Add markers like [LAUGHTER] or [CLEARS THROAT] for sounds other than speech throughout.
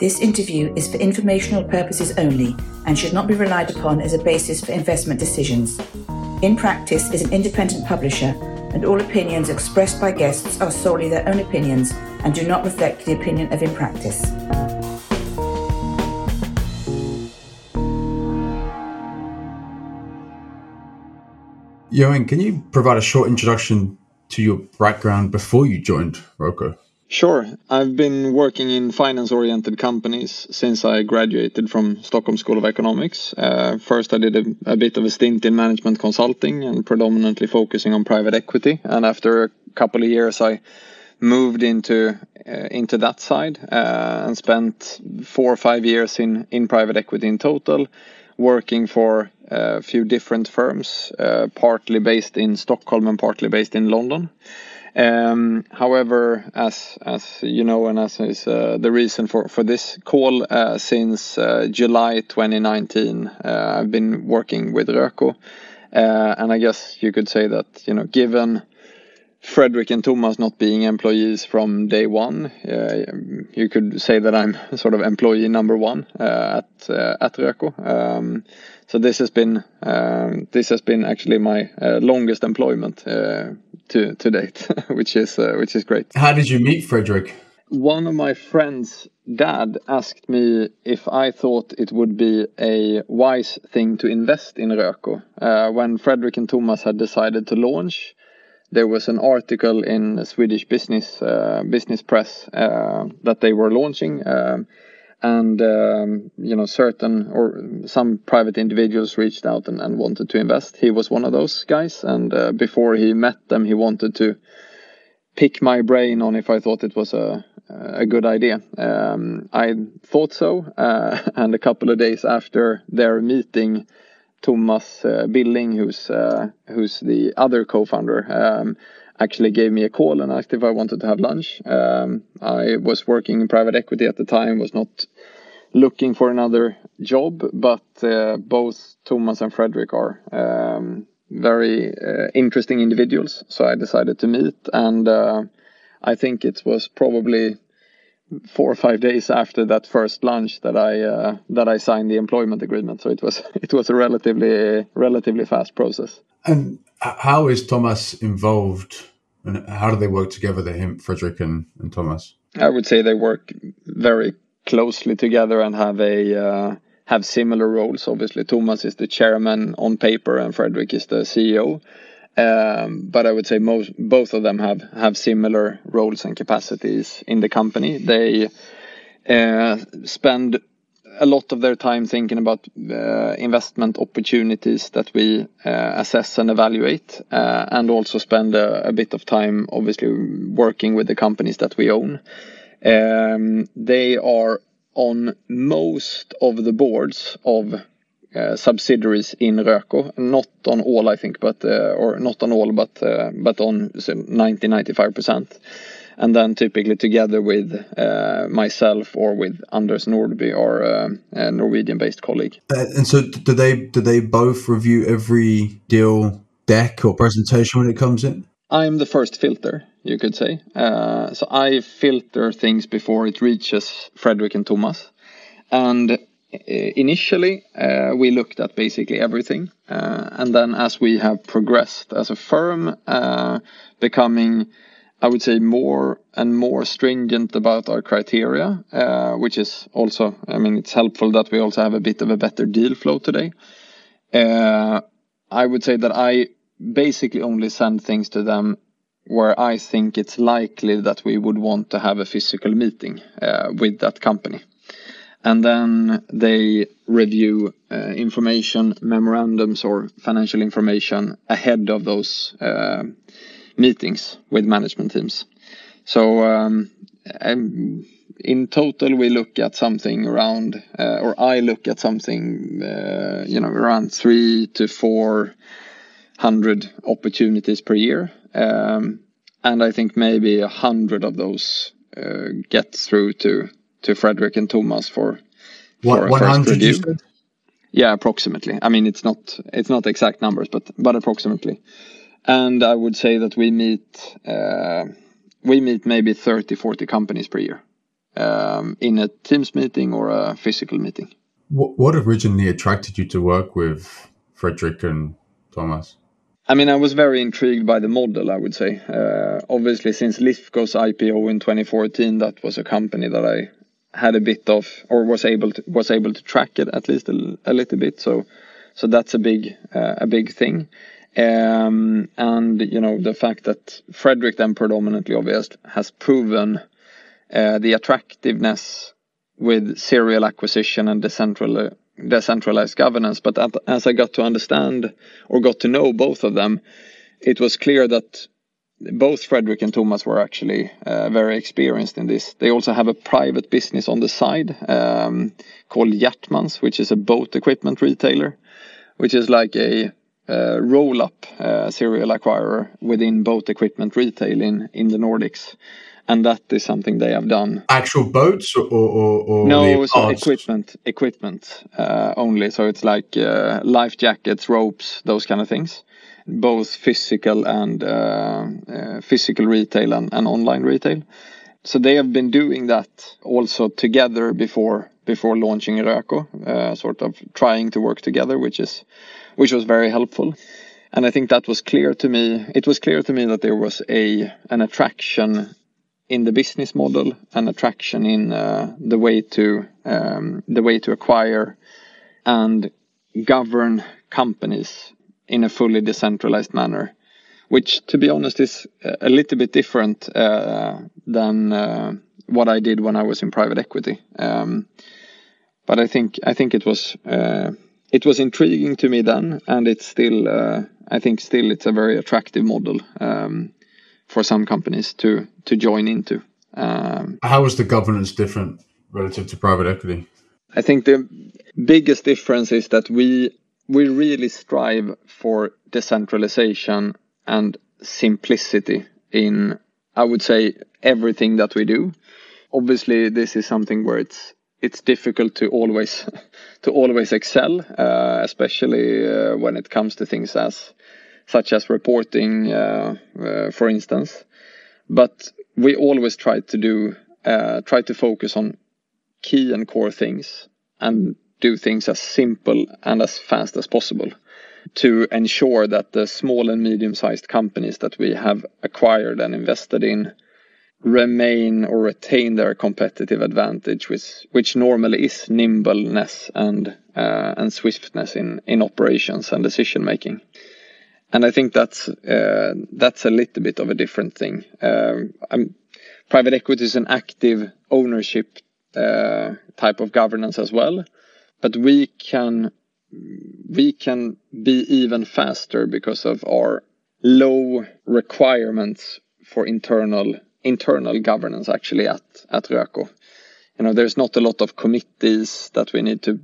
This interview is for informational purposes only and should not be relied upon as a basis for investment decisions. In Practise is an independent publisher, and all opinions expressed by guests are solely their own opinions and do not reflect the opinion of In Practise. Johan, can you provide a short introduction to your background before you joined Röko? Sure. I've been working in finance oriented companies since I graduated from Stockholm School of Economics. Uh, first, I did a, a, bit of a stint in management consulting and predominantly focusing on private equity. And after a couple of years, I moved into uh, into that side uh, and spent four or five years in, in private equity in total, working for a few different firms, uh, partly based in Stockholm and partly based in London. Um, however, as as you know, and as is uh, the reason for for this call, uh, since uh, July 2019, uh, I've been working with Röko, uh, and I guess you could say that you know, given Fredrik and Thomas not being employees from day one, uh, you could say that I'm [LAUGHS] sort of employee number one at at Röko. Um, so this has been this has been actually my longest employment to to date, [LAUGHS] which is uh, which is great. How did you meet Fredrik? One of my friends' dad asked me if I thought it would be a wise thing to invest in Röko. Uh, when Fredrik and Thomas had decided to launch, there was an article in Swedish business uh, business press uh, that they were launching. Um, and um, you know certain or some private individuals reached out and, and, wanted to invest. He was one of those guys. And uh, before he met them he wanted to pick my brain on if i thought it was a a good idea. Um, i thought so uh, [LAUGHS] and a couple of days after their meeting thomas uh, billing who's uh, who's the other co-founder um, actually gave me a call and asked if I wanted to have lunch. Um, I was working in private equity at the time, was not looking for another job, but uh, both Thomas and Fredrik are um, very uh, interesting individuals. So I decided to meet, and uh, I think it was probably four or five days after that first lunch that I uh, that I signed the employment agreement. So it was [LAUGHS] it was a relatively relatively fast process. And how is Thomas involved and how do they work together, the him, Fredrik and, and Thomas? I would say they work very closely together and have a uh, have similar roles. Obviously, Thomas is the chairman on paper, and Fredrik is the CEO. Um, but I would say most both of them have have similar roles and capacities in the company. They uh, spend a lot of their time thinking about uh, investment opportunities that we uh, assess and evaluate, uh, and also spend a, a, bit of time, obviously, working with the companies that we own. Um, they are on most of the boards of uh, subsidiaries in Röko, not on all, I think, but uh, or not on all, but uh, but on 90 95 percent and then typically together with uh, myself or with Anders Nordby, our uh, a Norwegian-based colleague. Uh, and so, do they do they both review every deal deck or presentation when it comes in? I'm the first filter, you could say. Uh, so I filter things before it reaches Fredrik and Thomas, and uh, initially uh, we looked at basically everything uh, and then as we have progressed as a firm uh, becoming I would say more and more stringent about our criteria, uh, which is also, I mean, it's helpful that we also have a bit of a better deal flow today. Uh, I would say that I basically only send things to them where I think it's likely that we would want to have a physical meeting uh, with that company. And then they review uh, information, memorandums, or financial information ahead of those uh, meetings with management teams. So um, in total, we look at something around, uh, or I look at something, uh, you know, around three to four hundred opportunities per year, um, and I think maybe a hundred of those uh, get through to to Fredrik and Thomas for for a first review. Yeah, approximately. I mean, it's not it's not exact numbers, but but approximately and I would say that we meet uh, we meet maybe 30, 40 companies per year. um, in a Teams meeting or a physical meeting. What, what originally attracted you to work with Fredrik and Thomas? I mean, I was very intrigued by the model, I would say. Uh, obviously, since Lifco's IPO in 2014, that was a company that I had a bit of, or was able to was able to track it at least a, a little bit. So, so that's a big uh, a big thing. Um, and you know the fact that Fredrik then predominantly obviously has proven uh, the attractiveness with serial acquisition and decentral, decentralized governance. But at, as I got to understand or got to know both of them, it was clear that both Fredrik and Thomas were actually uh, very experienced in this. They also have a private business on the side um, called Hjertmans, which is a boat equipment retailer, which is like a uh, roll up uh, serial acquirer within boat equipment retail in, the Nordics and that is something they have done. Actual boats or, or, or no, so equipment, equipment uh, only. So it's like life jackets, ropes, those kind of things, both physical and uh, uh physical retail and, and, online retail. So they have been doing that also together before before launching Röko, uh, sort of trying to work together, which is which was very helpful and I think that was clear to me. It was clear to me that there was a an attraction in the business model and attraction in uh, the way to um, the way to acquire and govern companies in a fully decentralized manner, which, to be honest, is a little bit different uh, than uh, what I did when I was in private equity. Um, but I think I think it was uh, it was intriguing to me then, and it's still uh, I think still it's a very attractive model. Um, for some companies to to join into. Um, How is the governance different relative to private equity? I think the biggest difference is that we we really strive for decentralization and simplicity in I would say everything that we do. Obviously, this is something where it's it's difficult to always [LAUGHS] to always excel, uh, especially uh, when it comes to things as such as reporting, uh, uh, for instance. But we always try to do uh, try to focus on key and core things and do things as simple and as fast as possible to ensure that the small and medium sized companies that we have acquired and invested in remain or retain their competitive advantage which which normally is nimbleness and uh, and swiftness in in operations and decision making and I think that's uh, that's a little bit of a different thing. Um, private equity is an active ownership uh, type of governance as well, but we can we can be even faster because of our low requirements for internal internal governance actually at at Röko. You know, there's not a lot of committees that we need to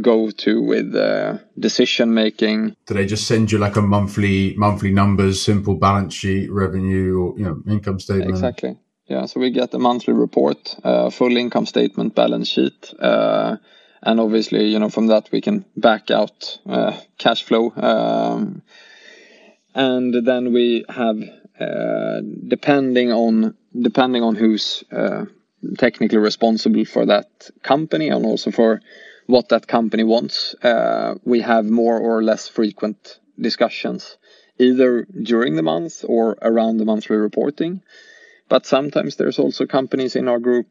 go to with uh, decision making. Do they just send you like a monthly monthly numbers, simple balance sheet, revenue, or you know, income statement? Exactly. Yeah. So we get a monthly report, uh, full income statement, balance sheet, uh, and obviously, you know, from that we can back out uh, cash flow, um, and then we have, uh, depending on depending on who's uh, technically responsible for that company, and also for what that company wants. Uh, we have more or less frequent discussions, either during the month or around the monthly reporting. But sometimes there's also companies in our group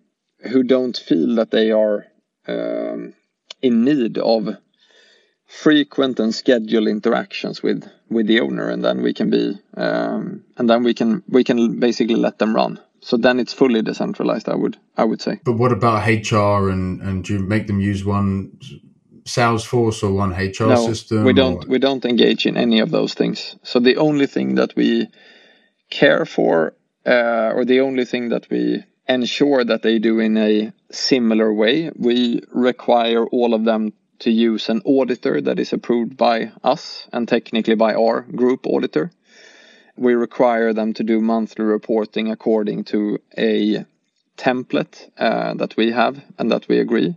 who don't feel that they are um, in need of frequent and scheduled interactions with with the owner, and then we can be um, and then we can we can basically let them run so then it's fully decentralized i would i would say. But what about hr and and do you make them use one salesforce or one hr no, system we don't or? we don't engage in any of those things. So the only thing that we care for uh, or the only thing that we ensure that they do in a similar way we require all of them to use an auditor that is approved by us and technically by our group auditor we require them to do monthly reporting according to a template uh, that we have and that we agree.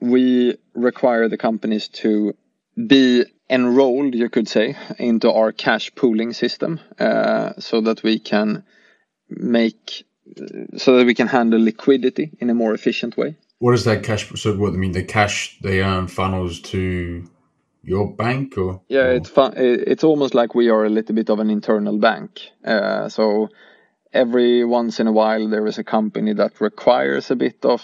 We require the companies to be enrolled, you could say, into our cash pooling system uh, so that we can make so that we can handle liquidity in a more efficient way. What is that cash? So what I mean, the cash they earn funnels to your bank, or yeah, or? it's fun. It's almost like we are a little bit of an internal bank. Uh, so every once in a while, there is a company that requires a bit of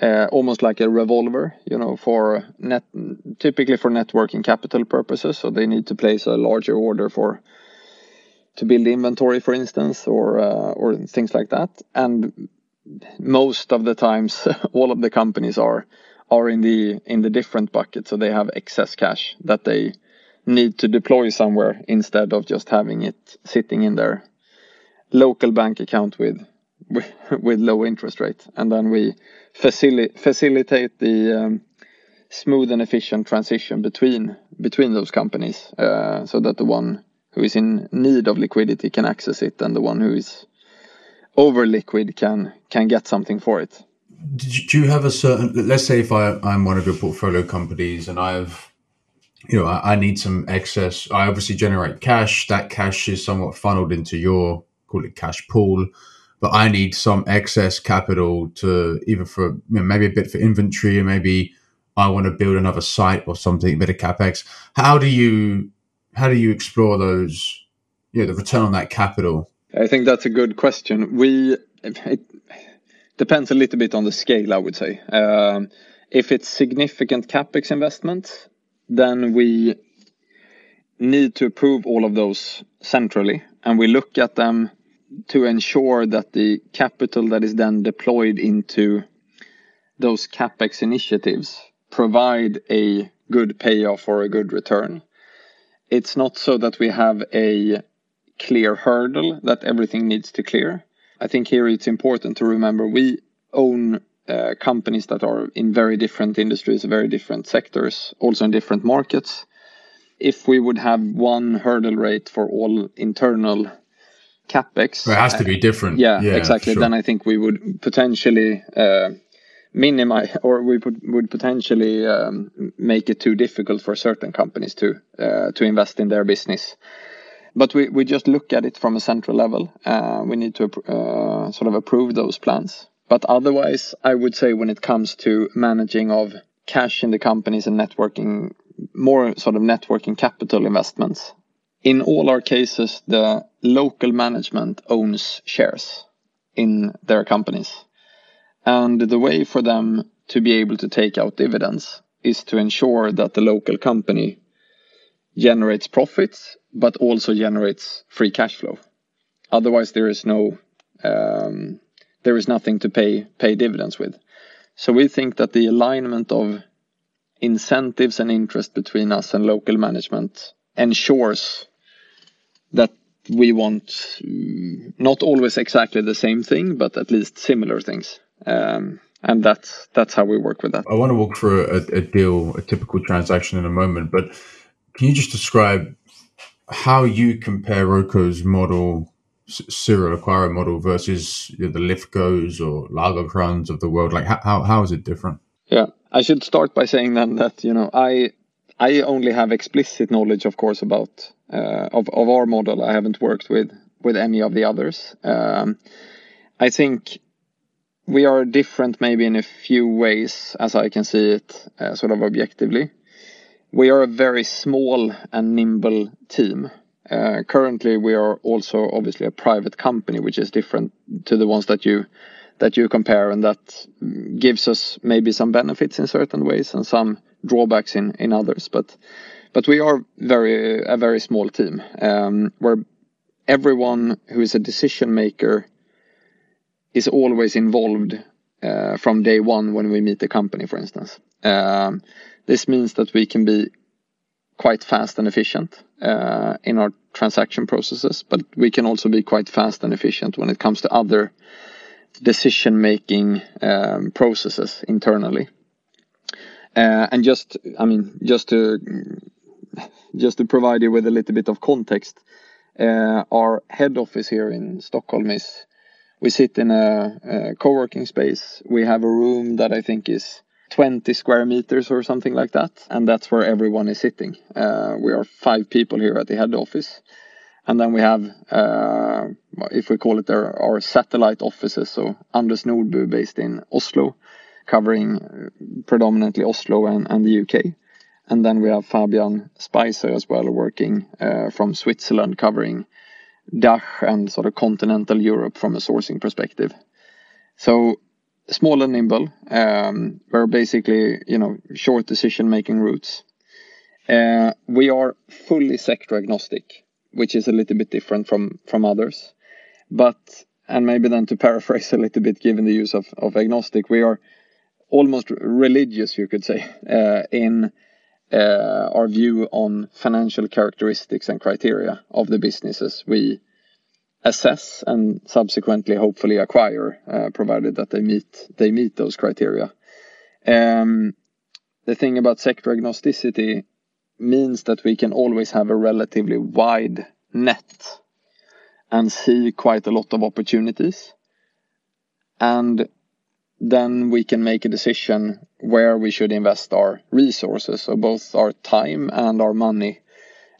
uh, almost like a revolver, you know, for net typically for net working capital purposes. So they need to place a larger order for to build inventory, for instance, or uh, or things like that. And most of the times [LAUGHS] all of the companies are are in the in the different buckets so they have excess cash that they need to deploy somewhere instead of just having it sitting in their local bank account with [LAUGHS] with, low interest rate and then we facili- facilitate the um, smooth and efficient transition between between those companies uh, so that the one who is in need of liquidity can access it and the one who is over liquid can can get something for it. Do you have a certain? Let's say if I I'm one of your portfolio companies and I've you know I, I need some excess. I obviously generate cash. That cash is somewhat funneled into your call it cash pool, but I need some excess capital to either for you know, maybe a bit for inventory and maybe I want to build another site or something, a bit of capex. How do you how do you explore those? You know, the return on that capital I think that's a good question. We it depends a little bit on the scale, I would say. Um, if it's significant capex investments, then we need to approve all of those centrally, and we look at them to ensure that the capital that is then deployed into those capex initiatives provide a good payoff or a good return. It's not so that we have a clear hurdle that everything needs to clear. I think here it's important to remember we own uh, companies that are in very different industries, very different sectors, also in different markets. If we would have one hurdle rate for all internal capex, it has to be different. Yeah, yeah exactly. Sure. Then I think we would potentially uh, minimize, or we would, would potentially um, make it too difficult for certain companies to uh, to invest in their business but we, we just look at it from a central level. Uh, we need to uh, sort of approve those plans. But otherwise, I would say when it comes to managing of cash in the companies and networking, more sort of net working capital investments, in all our cases, the local management owns shares in their companies. And the way for them to be able to take out dividends is to ensure that the local company generates profits but also generates free cash flow. Otherwise, there is no um, there is nothing to pay pay dividends with. So we think that the alignment of incentives and interest between us and local management ensures that we want mm, not always exactly the same thing, but at least similar things. Um, and that's that's how we work with that. I want to walk through a, a deal, a typical transaction in a moment, but can you just describe how you compare Röko's model, serial acquirer model, versus you know, the Lifcos or Lagercrantz of the world? Like, how, how is it different? Yeah, I should start by saying then that you know I I only have explicit knowledge, of course, about uh, of of our model. I haven't worked with with any of the others. Um, I think we are different, maybe in a few ways, as I can see it, uh, sort of objectively. We are a very small and nimble team. Uh, currently, we are also obviously a private company, which is different to the ones that you that you compare, and that gives us maybe some benefits in certain ways and some drawbacks in others. But but we are very a very small team um, where everyone who is a decision maker is always involved uh, from day one when we meet the company, for instance. This means that we can be quite fast and efficient uh, in our transaction processes, but we can also be quite fast and efficient when it comes to other decision making um, processes internally. Uh, and just, I mean, just to just to provide you with a little bit of context, uh, our head office here in Stockholm is we sit in a, a co-working space. We have a room that I think is 20 square meters or something like that. And that's where everyone is sitting. Uh, we are five people here at the head office. and then we have, uh, if we call it our, our satellite offices, so Anders Nordby based in Oslo, covering uh, predominantly Oslo and, and the UK. And then we have Fabian Spicer as well, working uh, from Switzerland, covering DACH and sort of continental Europe from a sourcing perspective. So small and nimble. Um, we're basically, you know, short decision making routes. Uh, we are fully sector agnostic which is a little bit different from from others. But and maybe then to paraphrase [LAUGHS] a little bit, given the use of, of agnostic, we are almost religious, you could say, [LAUGHS] uh, in uh, our view on financial characteristics and criteria of the businesses we assess and subsequently hopefully acquire, uh, provided that they meet they meet those criteria. Um, the thing about sector agnosticity means that we can always have a relatively wide net and see quite a lot of opportunities. And then we can make a decision where we should invest our resources, so both our time and our money,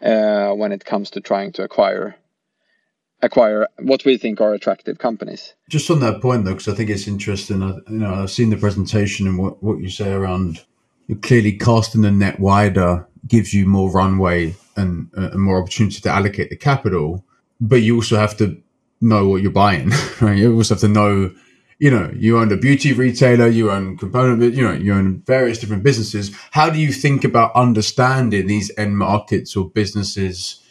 uh, when it comes to trying to acquire acquire what we think are attractive companies. Just on that point, though, because I think it's interesting. I, you know, I've seen the presentation and what, what you say around clearly casting the net wider gives you more runway and, uh, and more opportunity to allocate the capital. But you also have to know what you're buying, [LAUGHS] right? You also have to know, you know, you own a beauty retailer, you own component, you know, you own various different businesses. How do you think about understanding these end markets or businesses?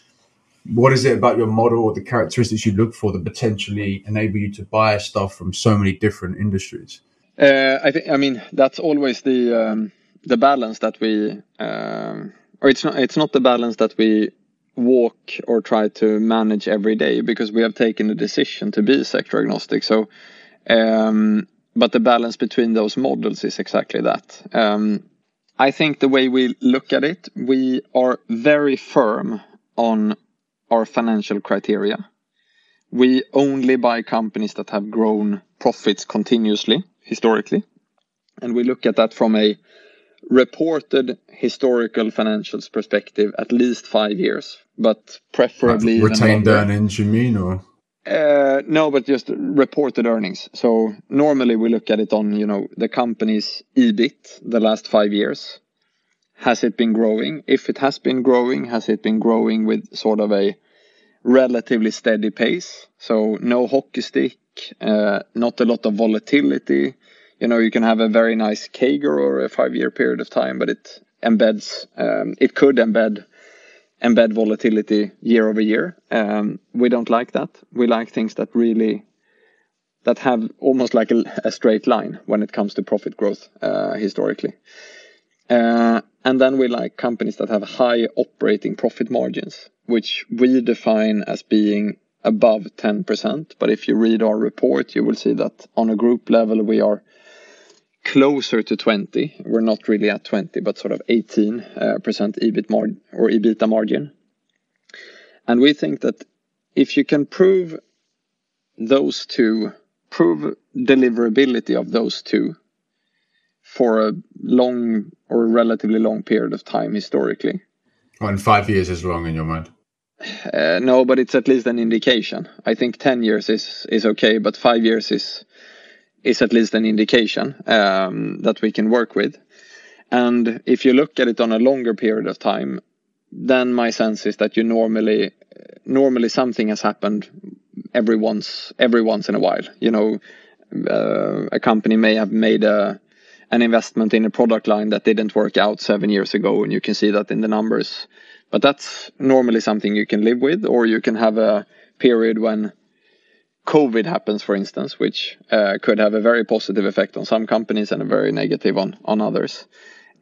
What is it about your model or the characteristics you look for that potentially enable you to buy stuff from so many different industries? Uh, I think, I mean, that's always the um, the balance that we um, or it's not it's not the balance that we walk or try to manage every day because we have taken the decision to be sector agnostic. So, um, but the balance between those models is exactly that. Um, I think the way we look at it, we are very firm on our financial criteria. We only buy companies that have grown profits continuously historically. And we look at that from a reported historical financials perspective at least five years, but preferably retained earnings. You mean, or uh, no, but just reported earnings. So normally we look at it on you know the company's EBIT the last five years. Has it been growing? If it has been growing, has it been growing with sort of a relatively steady pace? So no hockey stick, uh, not a lot of volatility you know you can have a very nice CAGR or a five year period of time, but it embeds um, it could embed embed volatility year over year. Um, we don't like that. We like things that really that have almost like a, a straight line when it comes to profit growth uh, historically. Uh, and then we like companies that have high operating profit margins, which we define as being above 10%. But if you read our report, you will see that on a group level, we are closer to 20. We're not really at 20, but sort of 18% uh, EBIT margin or EBITDA margin. And we think that if you can prove those two, prove deliverability of those two for a long or relatively long period of time historically. Oh, and five years is long in your mind? Uh, no, but it's at least an indication. I think 10 years is, is okay, but five years is is at least an indication um, that we can work with. And if you look at it on a longer period of time, then my sense is that you normally normally something has happened every once every once in a while. You know, uh, a company may have made a an investment in a product line that didn't work out seven years ago, and you can see that in the numbers. But that's normally something you can live with, or you can have a period when COVID happens, for instance, which uh, could have a very positive effect on some companies and a very negative on, on others.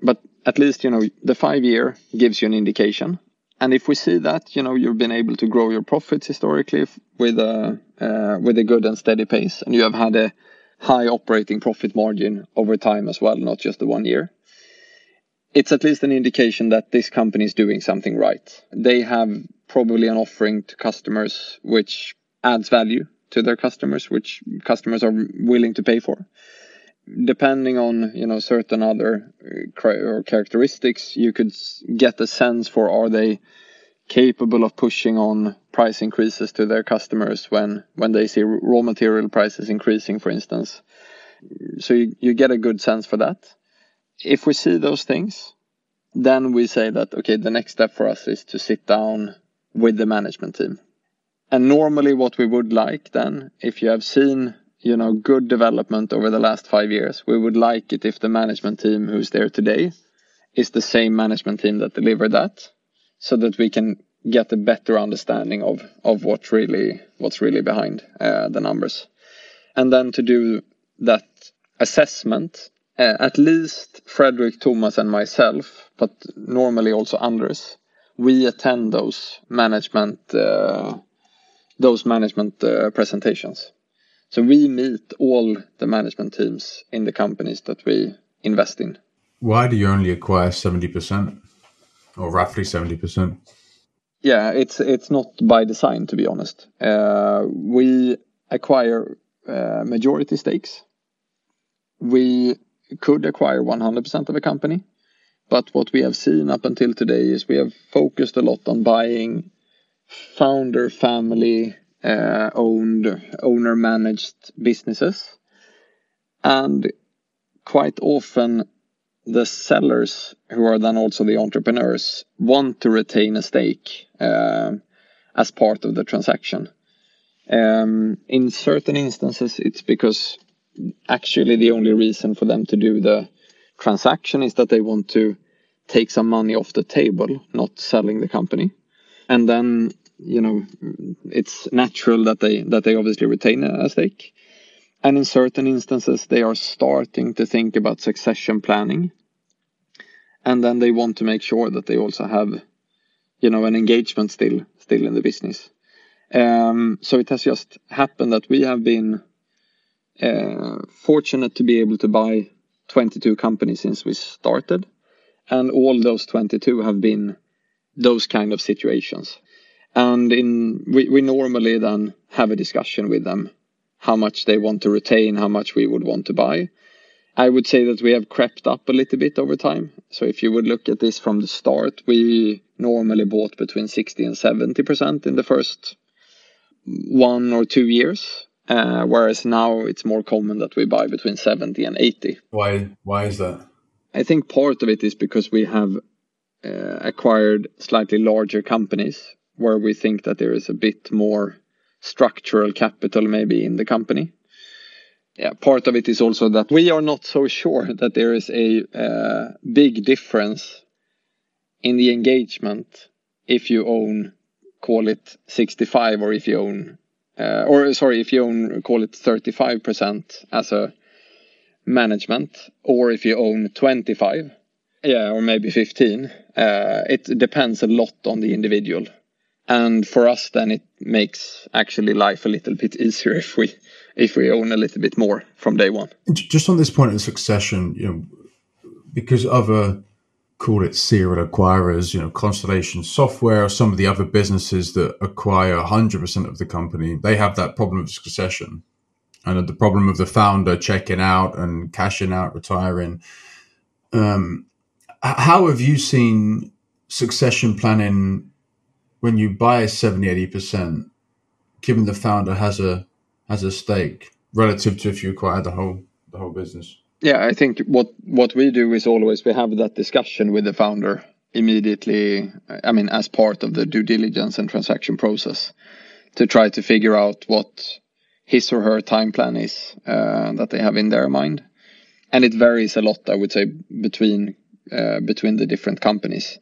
But at least, you know, the five year gives you an indication. And if we see that, you know, you've been able to grow your profits historically with a, uh, with a good and steady pace, and you have had a high operating profit margin over time as well, not just the one year. It's at least an indication that this company is doing something right. They have probably an offering to customers which adds value to their customers, which customers are willing to pay for. Depending on you know certain other uh, characteristics, you could get a sense for are they capable of pushing on price increases to their customers when when they see raw material prices increasing for instance. So you, you get a good sense for that. If we see those things then we say that okay the next step for us is to sit down with the management team. And normally what we would like then if you have seen you know good development over the last 5 years we would like it if the management team who's there today is the same management team that delivered that so that we can get a better understanding of of what really what's really behind uh, the numbers. And then to do that assessment uh, at least Fredrik Thomas and myself but normally also Anders we attend those management uh, those management uh, presentations. So we meet all the management teams in the companies that we invest in. Why do you only acquire 70% or roughly 70%? Yeah, it's it's not by design to be honest. Uh, we acquire uh, majority stakes. We could acquire 100% of a company, but what we have seen up until today is we have focused a lot on buying founder family uh, owned owner managed businesses and quite often the sellers, who are then also the entrepreneurs, want to retain a stake uh, as part of the transaction. Um, in certain instances, it's because actually the only reason for them to do the transaction is that they want to take some money off the table, not selling the company. And then, you know, it's natural that they that they obviously retain a stake. And in certain instances, they are starting to think about succession planning. And then they want to make sure that they also have, you know, an engagement still still in the business. Um, so it has just happened that we have been uh, fortunate to be able to buy 22 companies since we started, and all those 22 have been those kind of situations. And in we, we normally then have a discussion with them how much they want to retain, how much we would want to buy. I would say that we have crept up a little bit over time. So if you would look at this from the start, we normally bought between 60 and 70% in the first one or two years. Uh, whereas now it's more common that we buy between 70 and 80. Why why is that? I think part of it is because we have uh, acquired slightly larger companies where we think that there is a bit more structural capital maybe in the company. Yeah, part of it is also that we are not so sure that there is a uh, big difference in the engagement if you own call it 65 or if you own uh, or sorry if you own call it 35% as a management or if you own 25 yeah or maybe 15 uh, it depends a lot on the individual and for us then it makes actually life a little bit [LAUGHS] easier if we if we own a little bit more from day one. Just on this point of succession you know because other call it serial acquirers you know constellation software or some of the other businesses that acquire 100% of the company they have that problem of succession. And the problem of the founder checking out and cashing out retiring. Um, how have you seen succession planning when you buy 70 80% given the founder has a has a stake relative to if you acquire the whole the whole business. Yeah i think what what we do is always we have that discussion with the founder immediately i mean as part of the due diligence and transaction process to try to figure out what his or her time plan is uh, that they have in their mind. And it varies a lot i would say between uh, between the different companies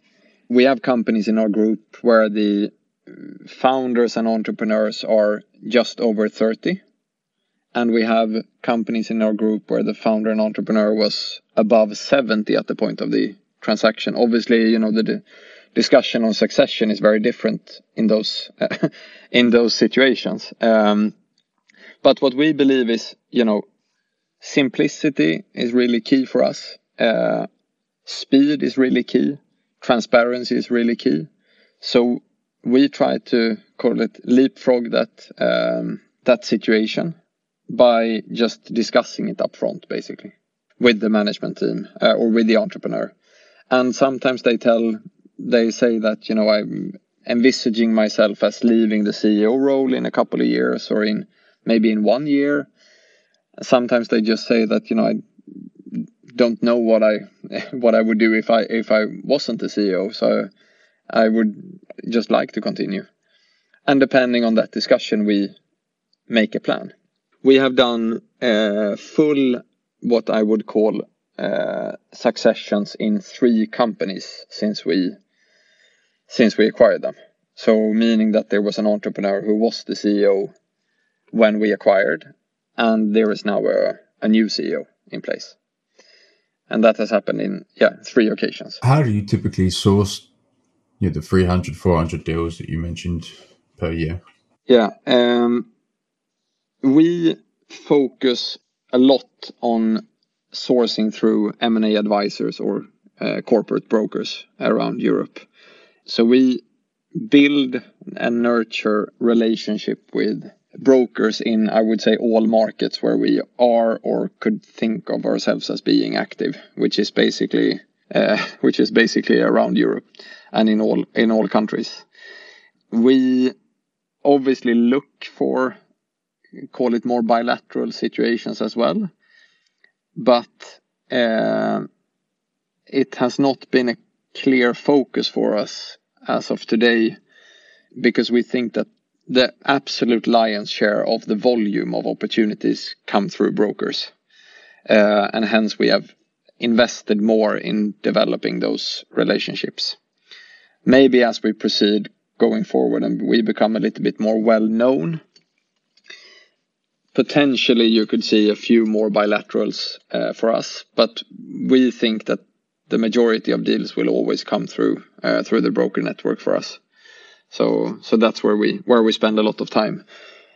we have companies in our group where the founders and entrepreneurs are just over 30 and we have companies in our group where the founder and entrepreneur was above 70 at the point of the transaction. Obviously you know the discussion on succession is very different in those [LAUGHS] in those situations. Um, but what we believe is you know simplicity is really key for us. Uh, speed is really key transparency is really key. So we try to call it leapfrog that um, that situation by just discussing it up front, basically, with the management team uh, or with the entrepreneur. And sometimes they tell, they say that you know I'm envisaging myself as leaving the CEO role in a couple of years or in maybe in one year. Sometimes they just say that you know I don't know what I [LAUGHS] what I would do if I if I wasn't the CEO. So I would just like to continue. And depending on that discussion, we make a plan. We have done uh, full what I would call uh, successions in three companies since we since we acquired them. So meaning that there was an entrepreneur who was the CEO when we acquired, and there is now a, a new CEO in place. And that has happened in yeah three occasions. How do you typically source you know, the 300, 400 deals that you mentioned per year? Yeah, um, we focus a lot on sourcing through M&A advisors or uh, corporate brokers around Europe. So we build and nurture relationship with brokers in I would say all markets where we are or could think of ourselves as being active, which is basically uh, [LAUGHS] which is basically around Europe and in all in all countries. We obviously look for call it more bilateral situations as well, but uh, it has not been a clear focus for us as of today because we think that the absolute lion's share of the volume of opportunities come through brokers. Uh, and hence we have invested more in developing those relationships. Maybe as we proceed going forward and we become a little bit more well known, potentially you could see a few more bilaterals uh, for us, but we think that the majority of deals will always come through uh, through the broker network for us. So so that's where we where we spend a lot of time.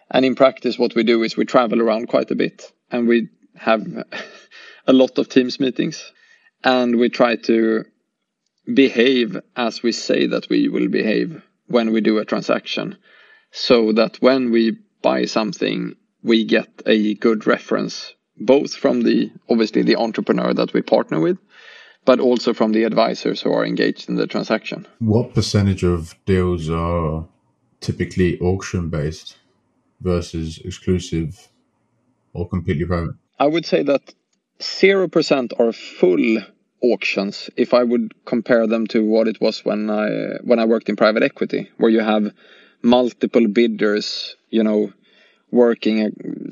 And in practice, what we do is we travel around quite a bit, and we have [LAUGHS] a lot of teams meetings, and we try to behave as we say that we will behave when we do a transaction, so that when we buy something, we get a good reference both from the obviously the entrepreneur that we partner with but also from the advisors who are engaged in the transaction. What percentage of deals are typically auction based versus exclusive or completely private? I would say that 0% are full auctions if I would compare them to what it was when I when I worked in private equity where you have multiple bidders, you know, working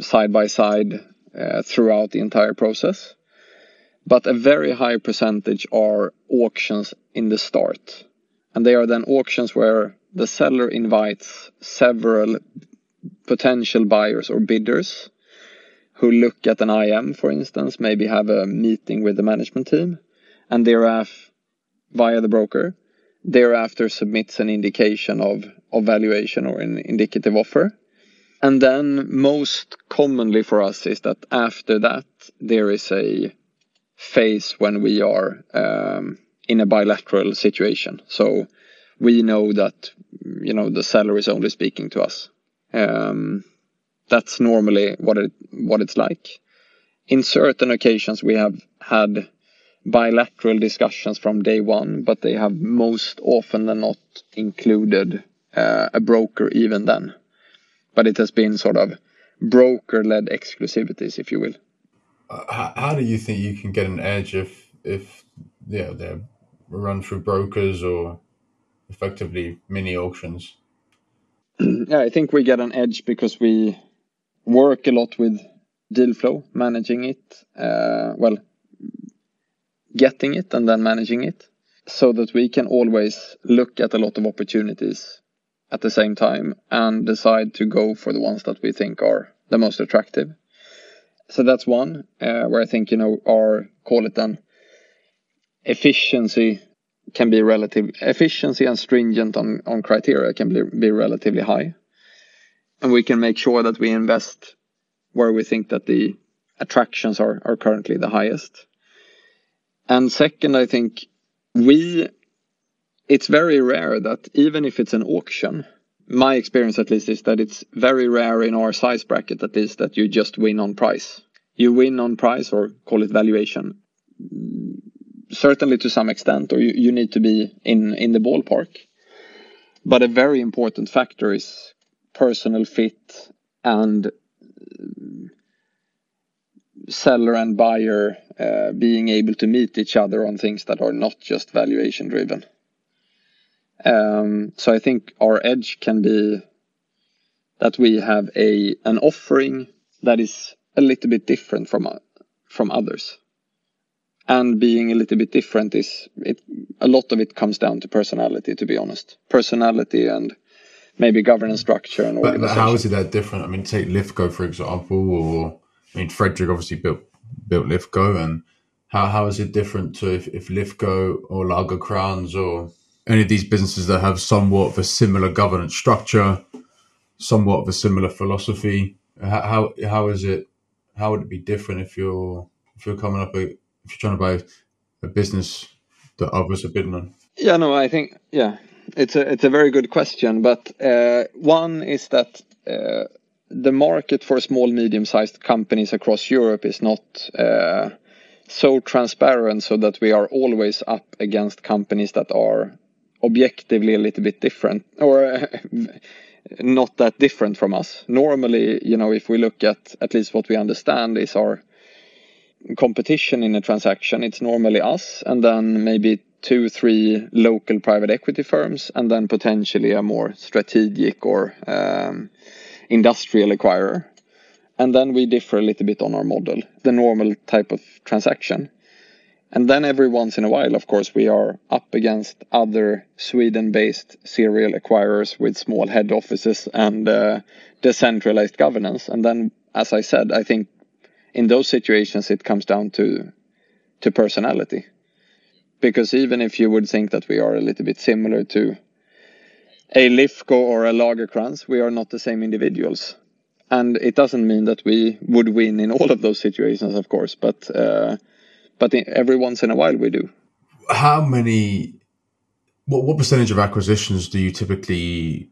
side by side uh, throughout the entire process but a very high percentage are auctions in the start. And they are then auctions where the seller invites several potential buyers or bidders who look at an IM, for instance, maybe have a meeting with the management team, and thereafter, via the broker, thereafter submits an indication of, of valuation or an indicative offer. And then most commonly for us is that after that, there is a phase when we are um, in a bilateral situation. So we know that you know the seller is only speaking to us. Um, that's normally what it what it's like. In certain occasions, we have had bilateral discussions from day one, but they have most often than not included uh, a broker even then. But it has been sort of broker-led exclusivities, if you will how, how do you think you can get an edge if if yeah they're run through brokers or effectively mini auctions? [CLEARS THROAT] Yeah, I think we get an edge because we work a lot with deal flow, managing it, uh, well, getting it and then managing it, so that we can always look at a lot of opportunities at the same time and decide to go for the ones that we think are the most attractive so that's one uh, where I think you know our call it then efficiency can be relative efficiency and stringent on on criteria can be, be relatively high, and we can make sure that we invest where we think that the attractions are are currently the highest. And second, I think we it's very rare that even if it's an auction my experience at least is that it's very rare in our size bracket at least that you just win on price. You win on price or call it valuation. Certainly to some extent, or you, you need to be in, in the ballpark. but a very important factor is personal fit and seller and buyer uh, being able to meet each other on things that are not just valuation driven. Um, so I think our edge can be that we have a an offering that is a little bit different from from others. And being a little bit different is it a lot of it comes down to personality to be honest. Personality and maybe governance structure and but, but how is it that different? I mean take Lifco for example or I mean Fredrik obviously built built Lifco and how how is it different to if, if Lifco or Lagercrantz or any of these businesses that have somewhat of a similar governance structure, somewhat of a similar philosophy? How how, is it? How would it be different if you're if you're coming up a, if you're trying to buy a business that others are bidding on? Yeah, no, I think yeah, it's a it's a very good question. But uh, one is that uh, the market for small medium sized companies across Europe is not. Uh, so transparent so that we are always up against companies that are objectively a little bit different or [LAUGHS] not that different from us. Normally, you know, if we look at at least what we understand is our competition in a transaction, it's normally us and then maybe two, three local private equity firms, and then potentially a more strategic or um, industrial acquirer. And then we differ a little bit on our model, the normal type of transaction. And then every once in a while, of course, we are up against other Sweden based serial acquirers with small head offices and uh, decentralized governance. And then, as I said, I think in those situations it comes down to to personality. Because even if you would think that we are a little bit similar to a Lifco or a Lagercrantz, we are not the same individuals. And it doesn't mean that we would win in all of those situations, of course, but uh, but every once in a while we do. How many? What what percentage of acquisitions do you typically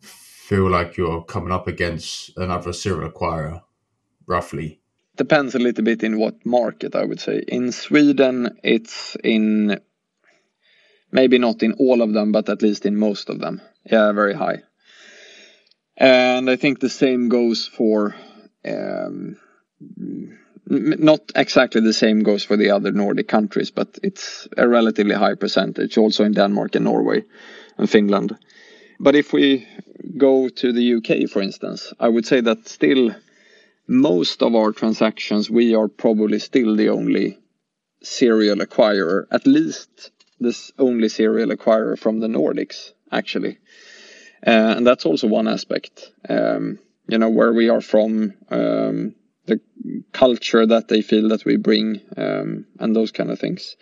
feel like you're coming up against another serial acquirer, roughly? Depends a little bit in what market I would say. In Sweden, it's in maybe not in all of them, but at least in most of them. Yeah, very high. And I think the same goes for um, not exactly the same goes for the other Nordic countries, but it's a relatively high percentage also in Denmark and Norway and Finland. But if we go to the UK, for instance, I would say that still most of our transactions, we are probably still the only serial acquirer, at least this only serial acquirer from the Nordics, actually. Uh, and that's also one aspect. Um, you know, where we are from, um, the culture that they feel that we bring um, and those kind of things.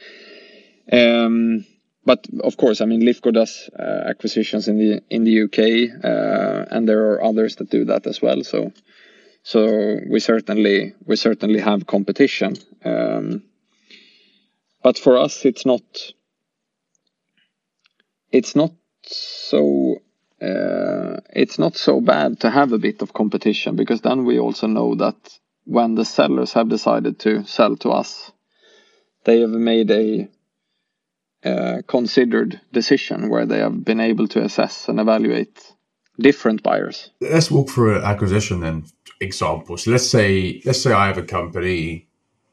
Um, but of course, I mean, Lifco does uh, acquisitions in the in the UK, uh, and there are others that do that as well. So, so we certainly we certainly have competition. Um, but for us, it's not it's not so uh, it's not so bad to have a bit of competition because then we also know that when the sellers have decided to sell to us, they have made a uh, considered decision where they have been able to assess and evaluate different buyers. Let's walk through an acquisition then examples. Let's say let's say I have a company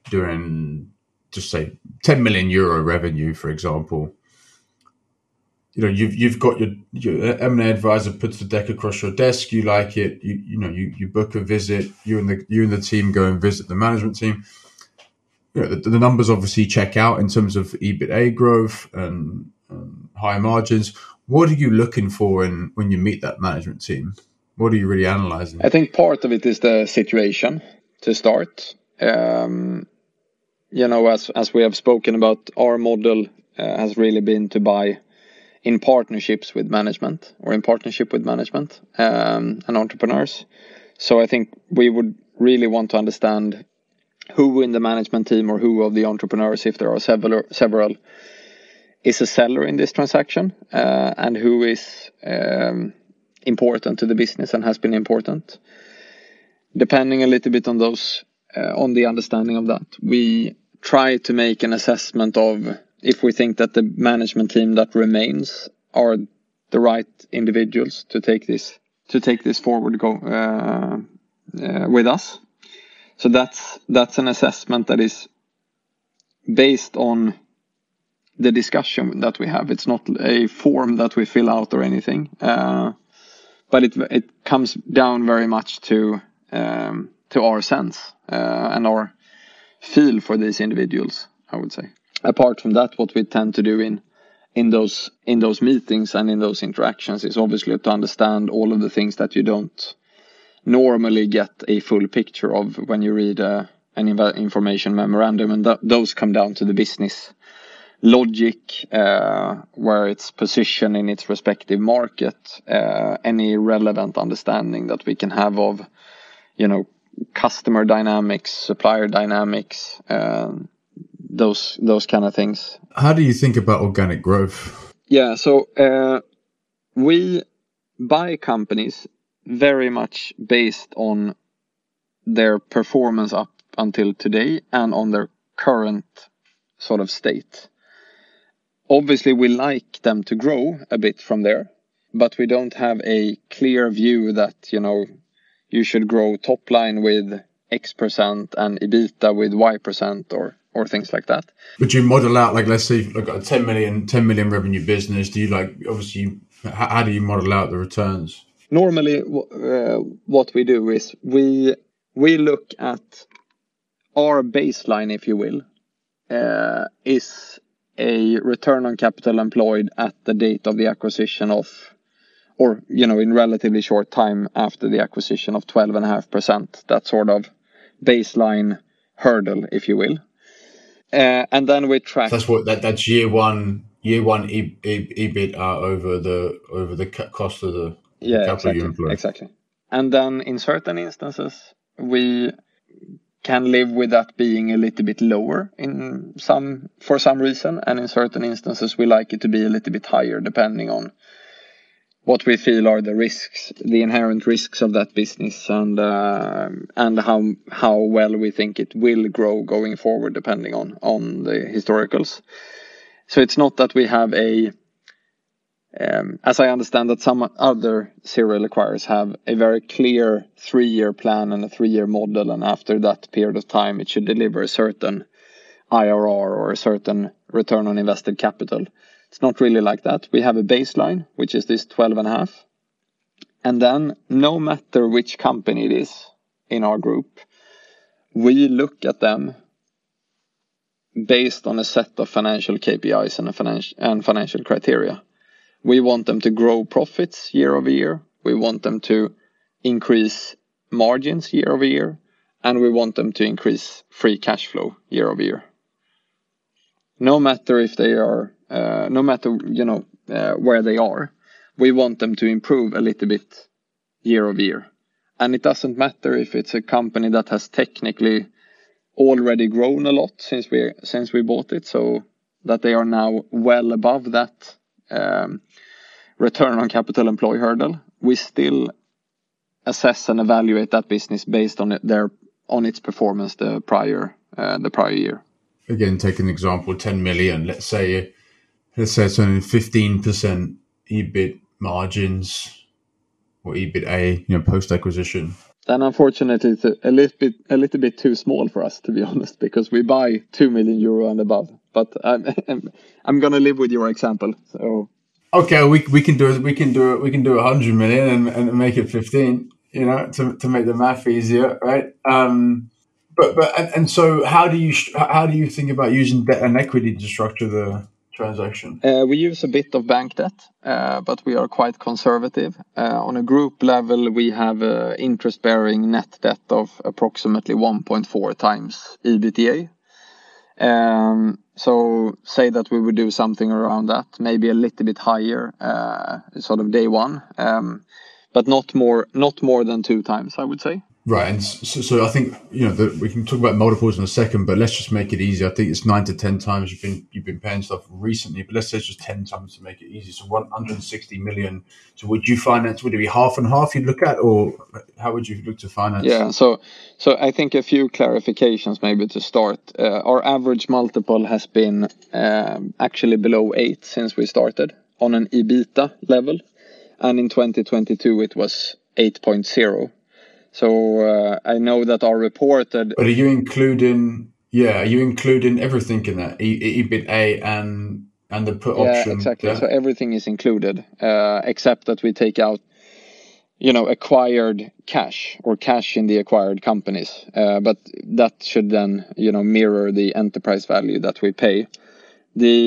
doing just say 10 million euro revenue, for example you know you've you've got your your M&A advisor puts the deck across your desk. You like it. You you know you, you book a visit. You and the you and the team go and visit the management team. You know, the, the numbers obviously check out in terms of EBITA growth and, and high margins. What are you looking for in when you meet that management team? What are you really analyzing? I think part of it is the situation to start. Um, you know, as as we have spoken about, our model uh, has really been to buy in partnerships with management or in partnership with management um, and entrepreneurs. So I think we would really want to understand who in the management team or who of the entrepreneurs, if there are several, several is a seller in this transaction uh, and who is um, important to the business and has been important. Depending a little bit on those, uh, on the understanding of that, we try to make an assessment of if we think that the management team that remains are the right individuals to take this to take this forward go uh, uh, with us. So that's that's an assessment that is based on the discussion that we have. It's not a form that we fill out or anything, uh, but it it comes down very much to um, to our sense uh, and our feel for these individuals. I would say. Apart from that, what we tend to do in in those in those meetings and in those interactions is obviously to understand all of the things that you don't normally get a full picture of when you read uh, an information memorandum, and th those come down to the business logic, uh, where it's position in its respective market, uh, any relevant understanding that we can have of, you know, customer dynamics, supplier dynamics, um, those those kind of things. How do you think about organic growth? Yeah, so uh, we buy companies very much based on their performance up until today and on their current sort of state. Obviously, we like them to grow a bit from there, but we don't have a clear view that, you know, you should grow top line with X percent and EBITDA with Y percent or or things like that. Would you model out like let's say like a 10 million 10 million revenue business? Do you like obviously how, how do you model out the returns? Normally, uh, what we do is we we look at our baseline, if you will, uh, is a return on capital employed at the date of the acquisition of, or you know, in relatively short time after the acquisition of 12.5%. That sort of baseline hurdle, if you will. Uh, and then we track. That's what that that's year one year one e, e, EBIT over the over the cost of the yeah exactly exactly. And then in certain instances we can live with that being a little bit lower in some for some reason, and in certain instances we like it to be a little bit higher depending on what we feel are the risks, the inherent risks of that business, and uh, and how how well we think it will grow going forward, depending on on the historicals. So it's not that we have a, um, as I understand that some other serial acquirers have a very clear three-year plan and a three-year model, and after that period of time, it should deliver a certain IRR or a certain return on invested capital it's not really like that. We have a baseline, which is this 12 and a half. And then no matter which company it is in our group, we look at them based on a set of financial KPIs and, financial, and financial criteria. We want them to grow profits year over year. We want them to increase margins year over year. And we want them to increase free cash flow year over year. No matter if they are uh, no matter you know uh, where they are, we want them to improve a little bit year over year. And it doesn't matter if it's a company that has technically already grown a lot since we since we bought it, so that they are now well above that um, return on capital employed hurdle. We still assess and evaluate that business based on their on its performance the prior uh, the prior year. Again, take an example: ten million. Let's say let's say it's only 15% EBIT margins or EBITA, you know, post acquisition. Then unfortunately it's a, little bit a little bit too small for us to be [LAUGHS] honest because we buy 2 million euro and above. But I'm [LAUGHS] I'm, I'm going to live with your example. So Okay, we, we can do it. We can do it. We can do a hundred million and, and make it fifteen. You know, to, to make the math easier, right? Um, but but and, and so how do you how do you think about using debt and equity to structure the transaction? Uh, we use a bit of bank debt, uh, but we are quite conservative. Uh, on a group level, we have interest-bearing net debt of approximately 1.4 times EBITDA. Um, so say that we would do something around that, maybe a little bit higher, sort of day one, um, but not more, not more than two times, I would say. Right, and so, so I think you know the, we can talk about multiples in a second, but let's just make it easy. I think it's nine to ten times you've been you've been paying stuff recently, but let's say it's just ten times to make it easy. So one hundred and sixty million. So would you finance? Would it be half and half you'd look at, or how would you look to finance? Yeah, so so I think a few clarifications maybe to start. Uh, our average multiple has been um, actually below eight since we started. on an EBITDA level, and in 2022 it was 8.0. So uh, I know that our reported. But are you including? Yeah, are you including everything in that e- EBITDA and and the put yeah, option? exactly. Yeah? So everything is included, uh, except that we take out, you know, acquired cash or cash in the acquired companies. Uh, but that should then, you know, mirror the enterprise value that we pay. The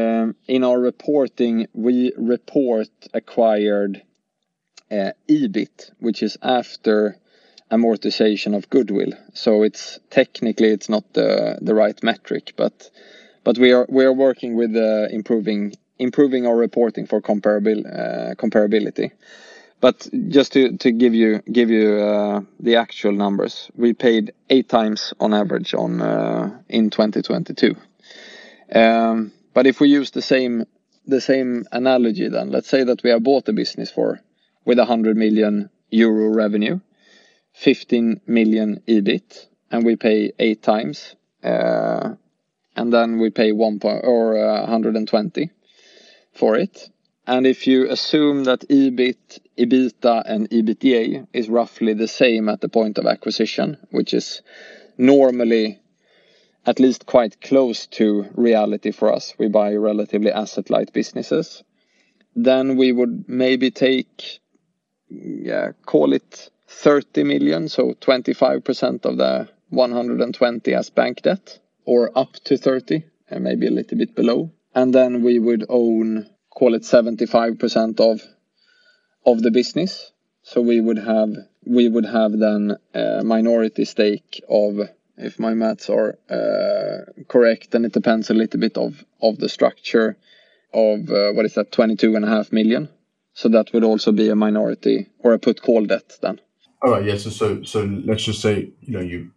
uh, in our reporting we report acquired uh, EBIT, which is after amortization of goodwill. So it's technically it's not the the right metric, but but we are we are working with uh, improving improving our reporting for comparable uh, comparability. But just to, to give you give you uh, the actual numbers, we paid eight times on average on uh, in 2022. Um, but if we use the same the same analogy, then let's say that we have bought a business for with 100 million euro revenue, 15 million EBIT, and we pay eight times, uh, and then we pay one point or uh, 120 for it. And if you assume that EBIT, EBITDA, and EBITDA is roughly the same at the point of acquisition, which is normally at least quite close to reality for us. We buy relatively asset light businesses. Then we would maybe take, yeah, call it 30 million, so 25% of the 120 as bank debt, or up to 30, and maybe a little bit below. And then we would own, call it 75% of of the business. So we would have we would have then a minority stake of if my maths are uh, correct, and it depends a little bit of of the structure of uh, what is that 22 and a half million. So that would also be a minority or a put call debt then. All right. Yeah. So so so let's just say you know you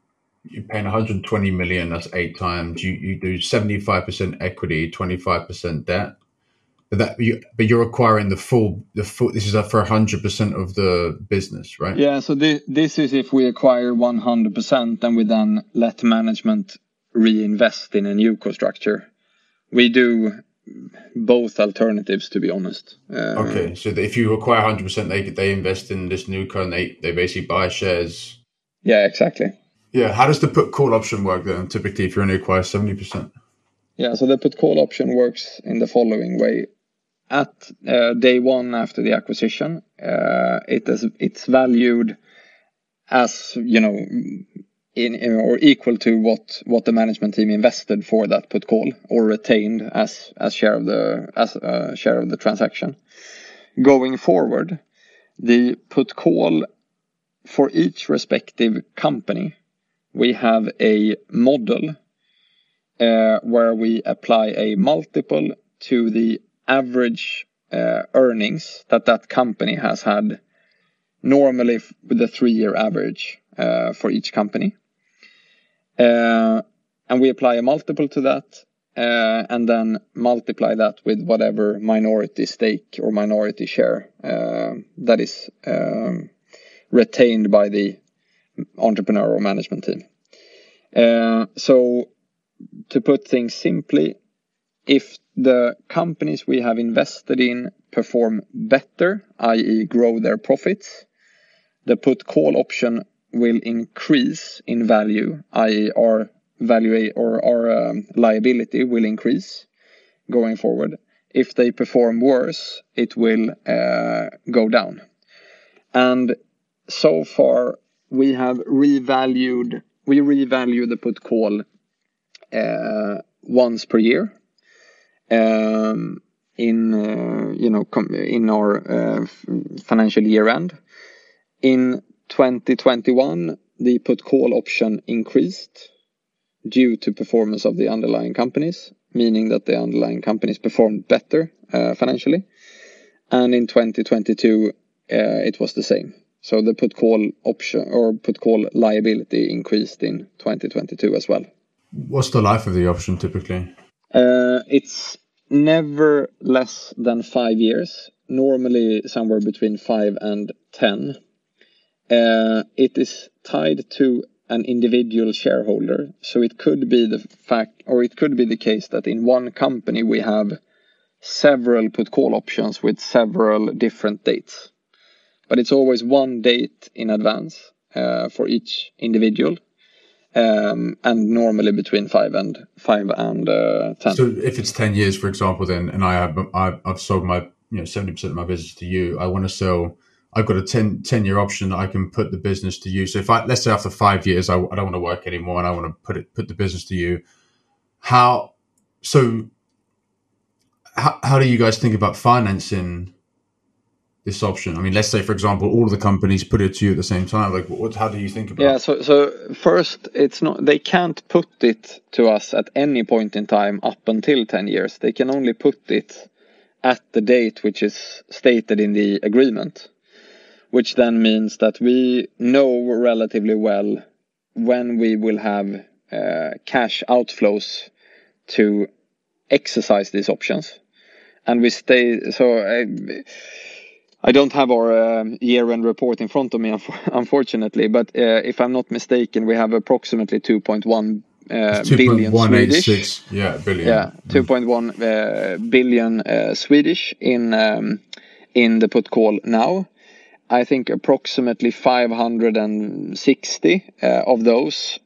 you're paying 120 million. That's eight times. You you do 75 percent equity, 25 percent debt. But that you but you're acquiring the full the full. This is for 100 percent of the business, right? Yeah. So this this is if we acquire 100 percent, and we then let management reinvest in a new co-structure. We do both alternatives, to be honest. Uh, Okay. So if you acquire 100 percent, they they invest in this new co and they they basically buy shares. Yeah. Exactly. Yeah. How does the put call option work then? Typically, if you only acquire 70 percent. Yeah, so the put call option works in the following way. At uh, day one after the acquisition, uh, it is it's valued as you know in or equal to what what the management team invested for that put call or retained as as share of the as uh, share of the transaction. Going forward, the put call for each respective company, we have a model uh, where we apply a multiple to the average uh, earnings that that company has had, normally with a three-year average uh, for each company. Uh, and we apply a multiple to that, uh, and then multiply that with whatever minority stake or minority share uh, that is um, retained by the entrepreneur or management team. Uh, so to put things simply, if the companies we have invested in perform better, i.e., grow their profits, the put call option will increase in value, i.e., our value or our um, liability will increase going forward. If they perform worse, it will uh, go down. And so far, we have revalued, we revalue the put call uh, once per year um, in uh, you know in our uh, financial year end. In 2021, the put call option increased due to performance of the underlying companies, meaning that the underlying companies performed better uh, financially. And in 2022, uh, it was the same. So the put call option or put call liability increased in 2022 as well. What's the life of the option typically? Uh, it's never less than five years, normally somewhere between five and 10 it is tied to an individual shareholder, so it could be the fact, or it could be the case that in one company we have several put call options with several different dates. But it's always one date in advance uh, for each individual. Um, and normally between five and five and uh, ten. So if it's ten years, for example, then and I have I've, I've sold my you know seventy percent of my business to you, I want to sell. I've got a 10, 10 year option that I can put the business to you. So if I let's say after five years I, I don't want to work anymore and I want to put it put the business to you, how so how, how do you guys think about financing this option? I mean, let's say, for example, all of the companies put it to you at the same time. Like, what? How do you think about? Yeah. So, so first, it's not. They can't put it to us at any point in time up until ten years. They can only put it at the date which is stated in the agreement, which then means that we know relatively well when we will have uh, cash outflows to exercise these options and we stay so I, I don't have our um, year-end report in front of me, [LAUGHS] unfortunately. But uh, if I'm not mistaken, we have approximately 2.1 uh, billion Swedish. Yeah, billion. Yeah, mm. 2.1 uh, billion uh, Swedish in um, in the put call now. I think approximately 560 uh, of those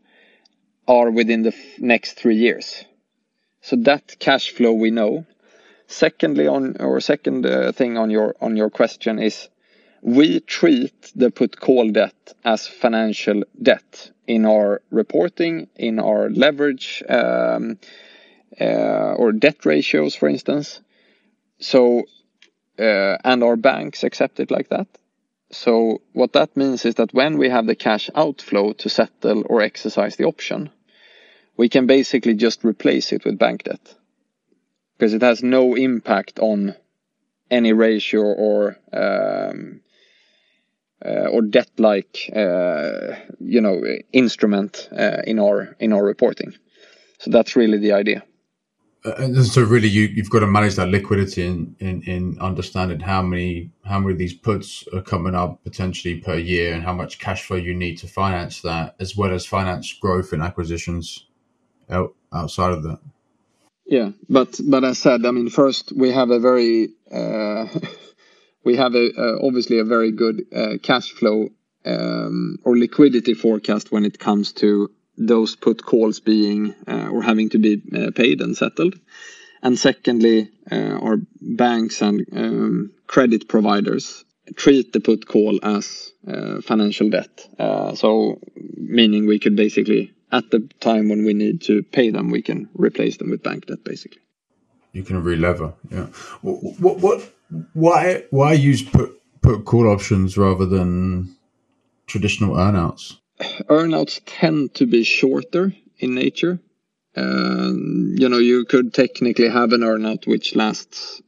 are within the next three years. So that cash flow we know. Secondly, on or second uh, thing on your on your question is we treat the put call debt as financial debt in our reporting, in our leverage um, uh, or debt ratios, for instance. So, and our banks accept it like that. So, what that means is that when we have the cash outflow to settle or exercise the option, we can basically just replace it with bank debt because it has no impact on any ratio or um, uh, or debt-like uh, you know instrument uh, in our in our reporting. So that's really the idea. Uh, and so really you, you've got to manage that liquidity in, in, in understanding how many how many of these puts are coming up potentially per year and how much cash flow you need to finance that as well as finance growth and acquisitions out, outside of that. Yeah, but but as said, I mean, first we have a very uh, [LAUGHS] we have a uh, obviously a very good uh, cash flow um, or liquidity forecast when it comes to those put calls being uh, or having to be uh, paid and settled. And secondly, uh, our banks and um, credit providers treat the put call as financial debt. so meaning we could basically at the time when we need to pay them, we can replace them with bank debt, basically. You can relever, yeah. What, what, what why, why use put put call options rather than traditional earnouts? Earnouts tend to be shorter in nature. You know, you could technically have an earnout which lasts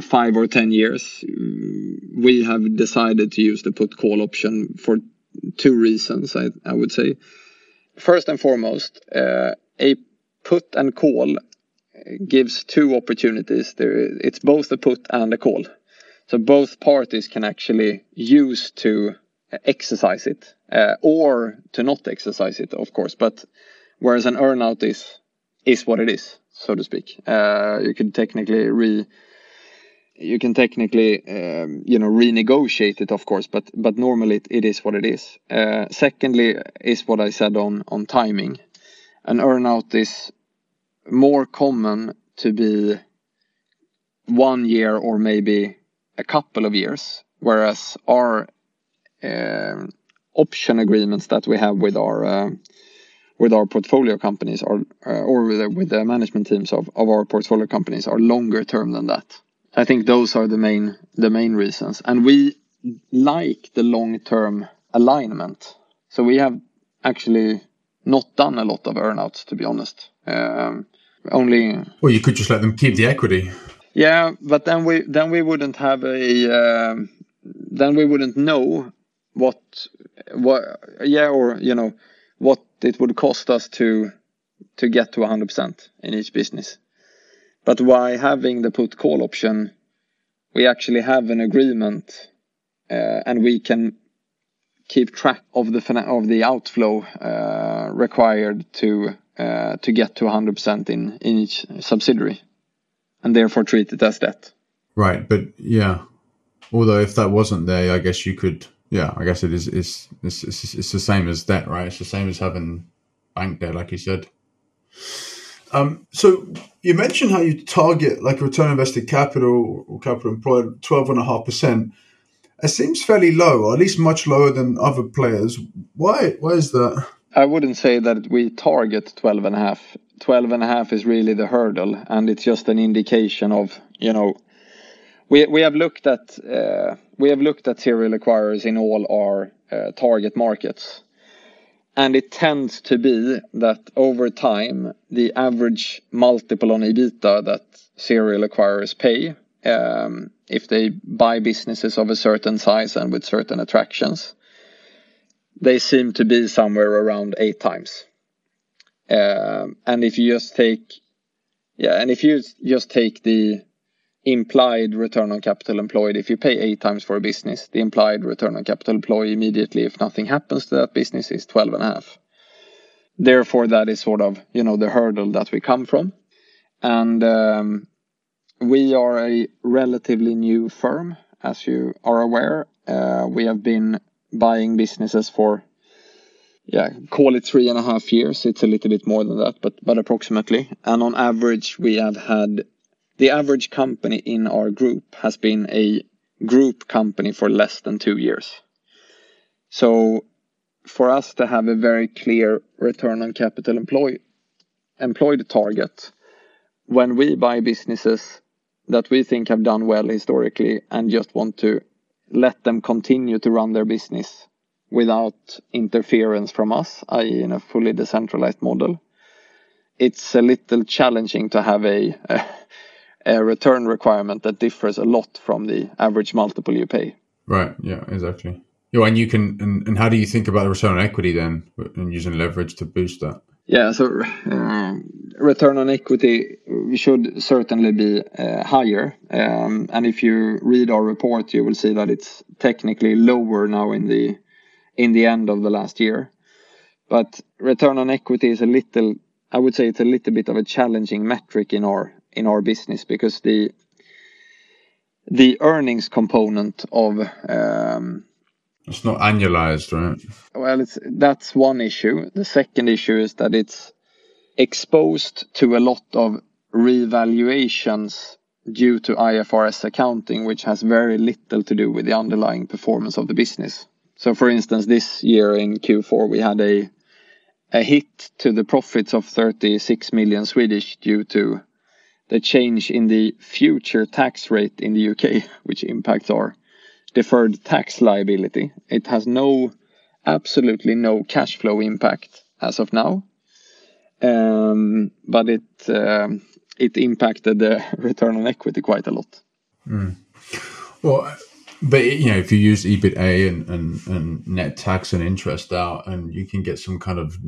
five or ten years. We have decided to use the put call option for two reasons. I, I would say first and foremost, uh, a put and call gives two opportunities. There, it's both a put and a call. So both parties can actually use to exercise it uh, or to not exercise it, of course. But whereas an earnout is is what it is, so to speak. Uh, you can technically re you can technically um, you know renegotiate it of course but but normally it, it is what it is uh, secondly is what i said on on timing an earnout is more common to be one year or maybe a couple of years whereas our option agreements that we have with our uh, with our portfolio companies are, uh, or with, with the management teams of, of our portfolio companies are longer term than that I think those are the main the main reasons, and we like the long term alignment. So we have actually not done a lot of earnouts, to be honest. Um, only. Well, you could just let them keep the equity. Yeah, but then we then we wouldn't have a um, then we wouldn't know what what yeah or you know what it would cost us to to get to 100% in each business. But by having the put call option, we actually have an agreement uh, and we can keep track of the of the outflow uh, required to uh, to get to 100% in, in each subsidiary. and therefore treat it as debt. Right, but yeah. Although if that wasn't there, I guess you could. Yeah, I guess it is. It's it's it's, it's the same as debt, right? It's the same as having bank debt, like you said. Um, so you mentioned how you target like return invested capital or capital employed twelve and a half percent. It seems fairly low, or at least much lower than other players. Why? Why is that? I wouldn't say that we target 12 and a half. 12 and a half is really the hurdle, and it's just an indication of you know. We we have looked at we have looked at serial acquirers in all our uh, target markets, and it tends to be that over time the average multiple on EBITDA that serial acquirers pay um, if they buy businesses of a certain size and with certain attractions they seem to be somewhere around eight times. And if you just take, yeah, and if you just take the implied return on capital employed, if you pay eight times for a business, the implied return on capital employed immediately, if nothing happens to that business, is 12 and a half. Therefore, that is sort of, you know, the hurdle that we come from. And um, we are a relatively new firm, as you are aware. Uh, we have been buying businesses for yeah call it three and a half years it's a little bit more than that but but approximately and on average we have had the average company in our group has been a group company for less than two years so for us to have a very clear return on capital employed employed target when we buy businesses that we think have done well historically and just want to let them continue to run their business without interference from us, i.e., in a fully decentralized model. It's a little challenging to have a, [LAUGHS] a, a return requirement that differs a lot from the average multiple you pay. Right. Yeah. Exactly. Yeah, and you can, and, and how do you think about the return on equity then, and using leverage to boost that? Yeah, so uh, return on equity should certainly be uh, higher. Um, and if you read our report, you will see that it's technically lower now in the in the end of the last year. But return on equity is a little, I would say, it's a little bit of a challenging metric in our in our business because the the earnings component of um, it's not annualized, right? Well, it's that's one issue. The second issue is that it's exposed to a lot of revaluations due to IFRS accounting, which has very little to do with the underlying performance of the business. So, for instance, this year in Q4, we had a a hit to the profits of 36 million Swedish due to the change in the future tax rate in the UK, [LAUGHS] which impacts our deferred tax liability. It has no, absolutely no cash flow impact as of now. Um, but it um, it impacted the [LAUGHS] return on equity quite a lot. Mm. Well, but you know, if you use EBITA and, and, and net tax and interest out, and you can get some kind of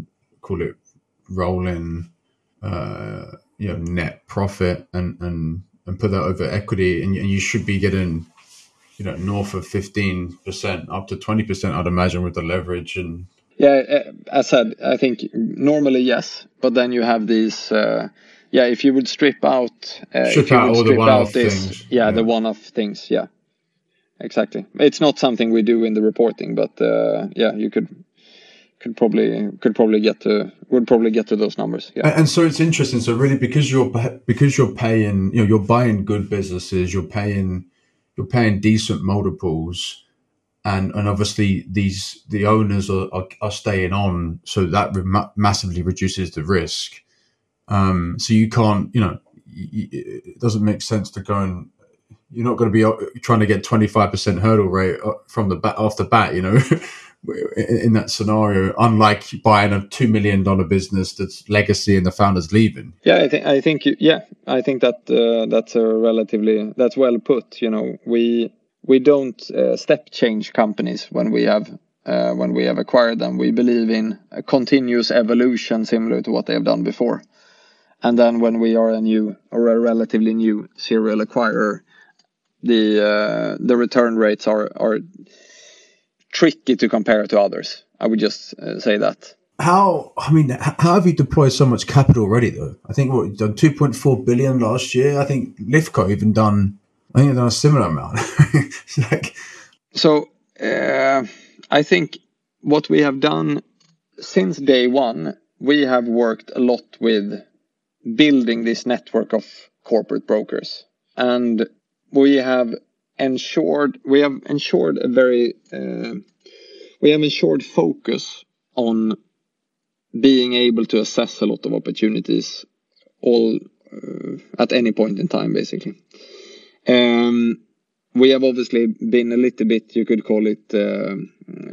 call it rolling, uh, you know, net profit and and and put that over equity, and, and you should be getting you know north of 15% up to 20% i'd imagine with the leverage and yeah uh, as said i think normally yes but then you have these uh, yeah if you would strip out uh, strip out all the one-off things. yeah, yeah, the one-off things yeah. Exactly. It's not something we do in the reporting but uh, yeah you could could probably could probably get to would probably get to those numbers yeah. And so it's interesting. So really because you're because you're paying you know you're buying good businesses you're paying you're paying decent multiples and and obviously these the owners are, are, are staying on so that re- massively reduces the risk. Um, so you can't you know it doesn't make sense to go and you're not going to be uh, trying to get 25% hurdle rate uh, from the bat off the bat you know [LAUGHS] in that scenario, unlike buying a two million dollar business that's legacy and the founder's leaving. Yeah, I think I think yeah, I think that uh, that's a relatively that's well put. You know, we we don't uh, step change companies when we have uh, when we have acquired them. We believe in a continuous evolution, similar to what they have done before. And then when we are a new or a relatively new serial acquirer, the uh, the return rates are are tricky to compare to others. I would just uh, say that. how I mean, how have you deployed so much capital already? Though I think what you've done two point four billion last year. I think Lifco even done. I think they've done a similar amount. [LAUGHS] like, so uh, I think what we have done since day one, we have worked a lot with building this network of corporate brokers, and we have ensured we have ensured a very uh, we have ensured focus on being able to assess a lot of opportunities all uh, at any point in time basically. Um, we have obviously been a little bit you could call it uh,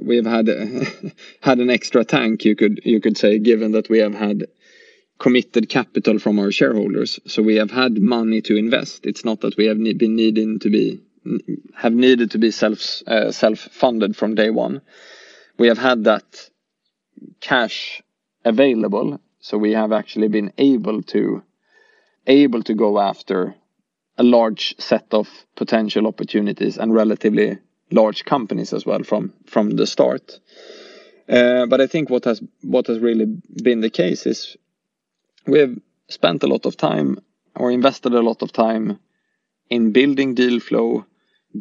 we have had [LAUGHS] had an extra tank you could you could say given that we have had committed capital from our shareholders. So we have had money to invest. It's not that we have been needing to be have needed to be self uh, self funded from day one. We have had that cash available so we have actually been able to able to go after a large set of potential opportunities and relatively large companies as well from from the start. Uh, but i think what has what has really been the case is we have spent a lot of time or invested a lot of time in building deal flow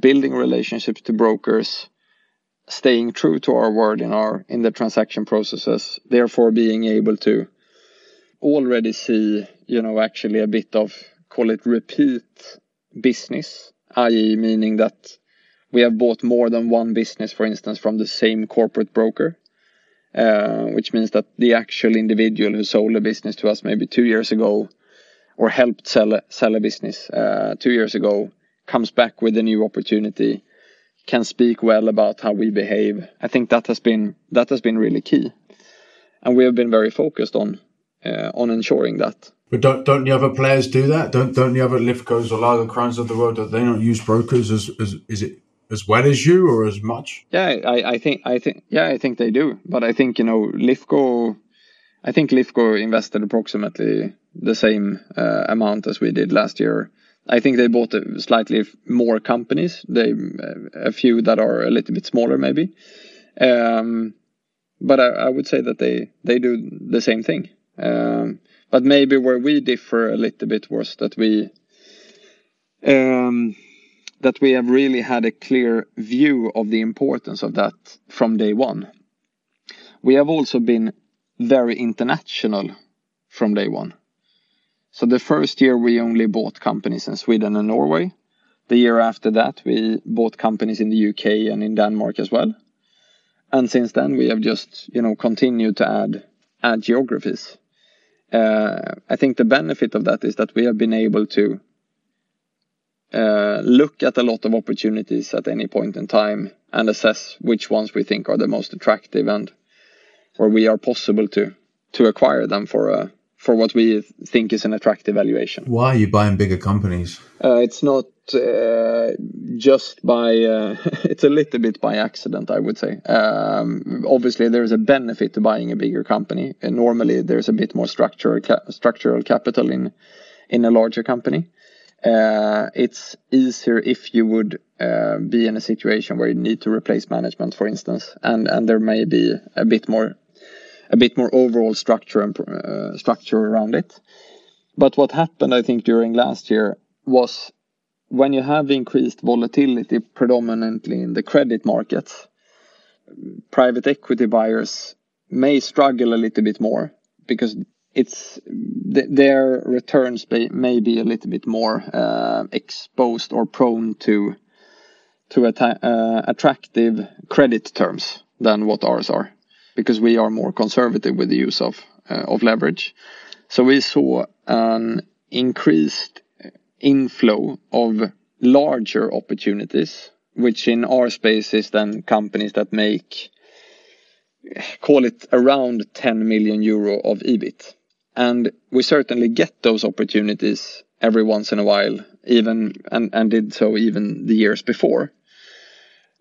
building relationships to brokers staying true to our word in our in the transaction processes therefore being able to already see you know actually a bit of call it repeat business i.e. meaning that we have bought more than one business for instance from the same corporate broker uh, which means that the actual individual who sold a business to us maybe two years ago or helped sell a, sell a business uh, two years ago comes back with a new opportunity can speak well about how we behave. I think that has been that has been really key, and we have been very focused on uh, on ensuring that. But don't don't the other players do that? Don't don't the other Lifcos or Lagercrantz of the world? Do they don't use brokers as, as is it as well as you or as much? Yeah, I, I think I think yeah I think they do. But I think you know Lifco, I think Lifco invested approximately the same uh, amount as we did last year I think they bought slightly more companies. They a few that are a little bit smaller maybe, um, but I, I, would say that they they do the same thing. Um, but maybe where we differ a little bit was that we um, that we have really had a clear view of the importance of that from day one. We have also been very international from day one. So the first year we only bought companies in Sweden and Norway. The year after that we bought companies in the UK and in Denmark as well. And since then we have just you know continued to add add geographies. Uh, I think the benefit of that is that we have been able to uh, look at a lot of opportunities at any point in time and assess which ones we think are the most attractive and where we are possible to to acquire them for a for what we think is an attractive valuation. Why are you buying bigger companies? Uh, it's not uh, just by, uh, [LAUGHS] it's a little bit by accident, I would say. Um, obviously, there's a benefit to buying a bigger company. And normally, there's a bit more structural, ca structural capital in, in a larger company. Uh, it's easier if you would uh, be in a situation where you need to replace management, for instance, and, and there may be a bit more a bit more overall structure and uh, structure around it. But what happened, I think, during last year was when you have increased volatility predominantly in the credit markets, private equity buyers may struggle a little bit more because it's th their returns may be a little bit more uh, exposed or prone to to uh, attractive credit terms than what ours are because we are more conservative with the use of uh, of leverage. So we saw an increased inflow of larger opportunities, which in our space is then companies that make call it around 10 million euro of EBIT. And we certainly get those opportunities every once in a while, even and, and did so even the years before.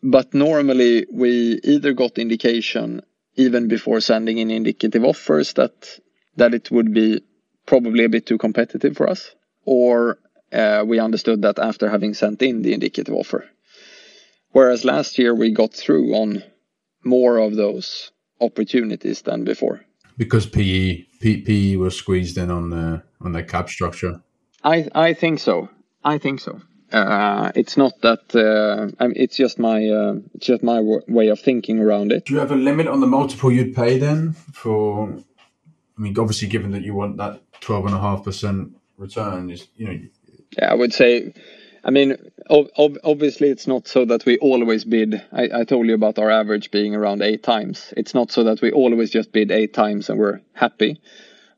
But normally we either got indication even before sending in indicative offers that that it would be probably a bit too competitive for us, or uh, we understood that after having sent in the indicative offer. Whereas last year we got through on more of those opportunities than before. because PE PE was squeezed in on the on their cap structure. I I think so. I think so. Uh, it's not that. Uh, I mean, it's just my uh, it's just my way of thinking around it. Do you have a limit on the multiple you'd pay then for? I mean, obviously, given that you want that twelve and a half percent return, is you know. Yeah, I would say. I mean, ob- obviously, it's not so that we always bid. I, I told you about our average being around eight times. It's not so that we always just bid eight times and we're happy.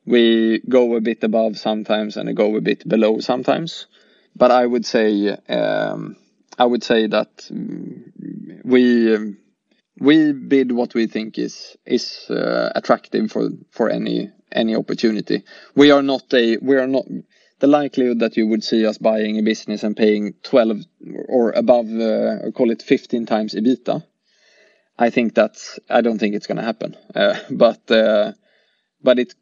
We go a bit above sometimes and go a bit below sometimes but I would say um, I would say that we we bid what we think is is uh, attractive for for any any opportunity. We are not a we are not the likelihood that you would see us buying a business and paying 12 or above uh, call it 15 times EBITDA. I think that's I don't think it's going to happen. Uh, [LAUGHS] but uh, but it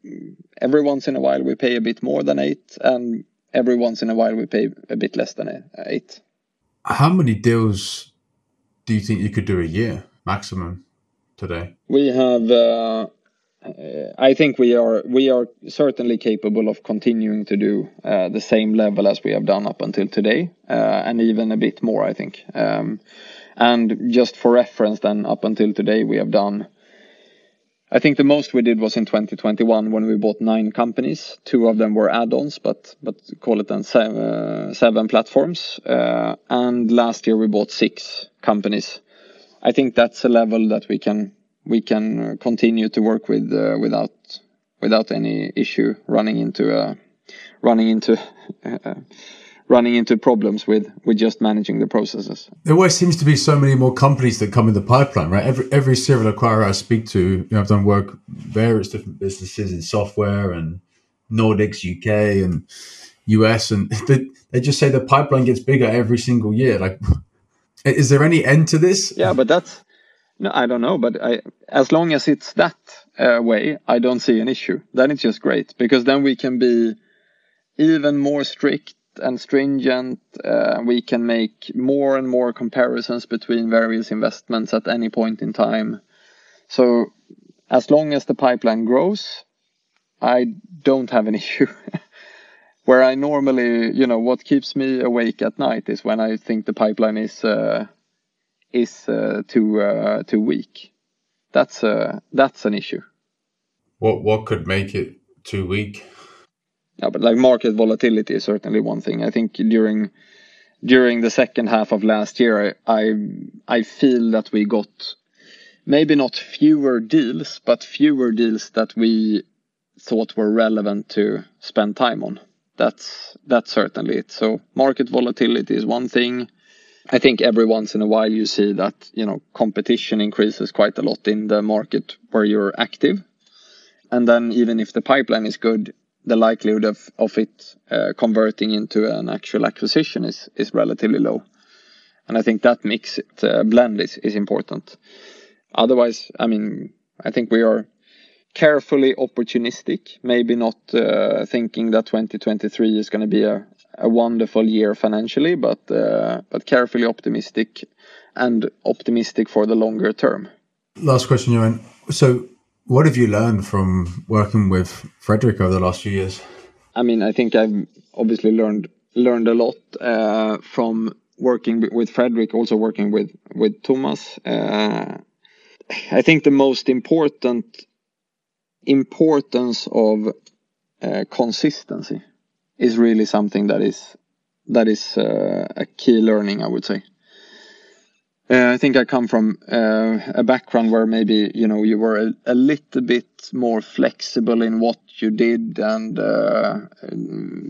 every once in a while we pay a bit more than 8 and every once in a while we pay a bit less than eight. How many deals do you think you could do a year maximum today? We have. Uh, I think we are we are certainly capable of continuing to do uh, the same level as we have done up until today, uh, and even a bit more. I think. Um, and just for reference, then up until today we have done I think the most we did was in 2021 when we bought nine companies. Two of them were add-ons, but but call it then seven, uh, seven platforms. Uh, and last year we bought six companies. I think that's a level that we can we can continue to work with uh, without without any issue running into uh, running into [LAUGHS] uh, running into problems with with just managing the processes. There always seems to be so many more companies that come in the pipeline, right? Every every serial acquirer I speak to, you know, I've done work various different businesses in software and Nordics, UK, and US, and [LAUGHS] they, they just say the pipeline gets bigger every single year. Like, [LAUGHS] is there any end to this? Yeah, but that's no, I don't know, but I, as long as it's that uh, way, I don't see an issue. Then it's just great because then we can be even more strict and stringent. Uh, we can make more and more comparisons between various investments at any point in time. So as long as the pipeline grows, I don't have an [LAUGHS] issue. Where I normally, you know, what keeps me awake at night is when I think the pipeline is uh, is uh, too uh, too weak. That's uh, that's an issue. What what could make it too weak? Yeah, but like market volatility is certainly one thing. I think during during the second half of last year, I I feel that we got maybe not fewer deals, but fewer deals that we thought were relevant to spend time on. That's that's certainly it. So market volatility is one thing. I think every once in a while you see that you know competition increases quite a lot in the market where you're active, and then even if the pipeline is good, the likelihood of, of it uh, converting into an actual acquisition is, is relatively low. And I think that mix uh, blend is, is important. Otherwise, I mean, I think we are carefully opportunistic, maybe not uh, thinking that 2023 is going to be a, a wonderful year financially, but uh, but carefully optimistic and optimistic for the longer term. Last question, Johan. So what have you learned from working with Fredrik over the last few years? I mean, I think I've obviously learned learned a lot uh, from working with Fredrik, also working with with Thomas. Uh, I think the most important importance of uh, consistency is really something that is that is uh, a key learning, I would say. Uh, I think I come from uh, a background where maybe you know you were a, a, little bit more flexible in what you did and uh,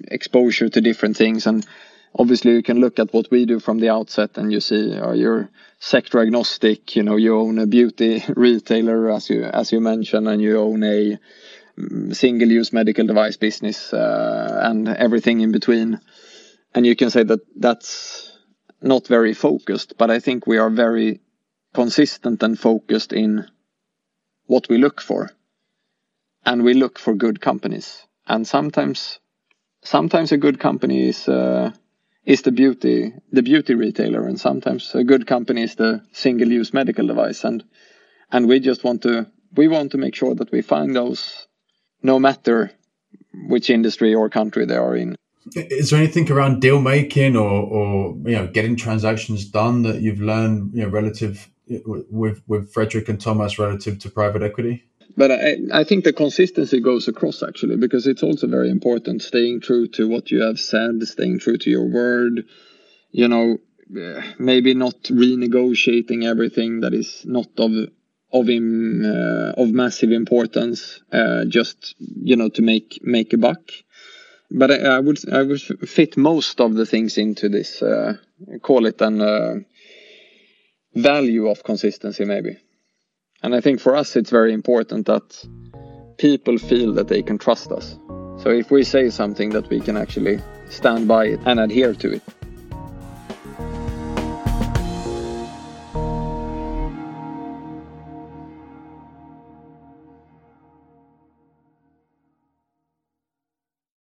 exposure to different things. And obviously, you can look at what we do from the outset, and you see uh, you're sector agnostic. You know, you own a beauty [LAUGHS] retailer, as you as you mentioned, and you own a mm, single-use medical device business uh, and everything in between. And you can say that that's not very focused, but I think we are very consistent and focused in what we look for. And we look for good companies. And sometimes, sometimes a good company is uh, is the beauty the beauty retailer, and sometimes a good company is the single use medical device. And and we just want to we want to make sure that we find those no matter which industry or country they are in. Is there anything around deal making or, or you know getting transactions done that you've learned you know relative with with Fredrik and Thomas relative to private equity? But I, I think the consistency goes across actually because it's also very important staying true to what you have said, staying true to your word. You know, maybe not renegotiating everything that is not of of him uh, of massive importance uh, just you know to make make a buck but I, I, would I would fit most of the things into this uh, call it an uh, value of consistency maybe. And I think for us it's very important that people feel that they can trust us. So if we say something that we can actually stand by it and adhere to it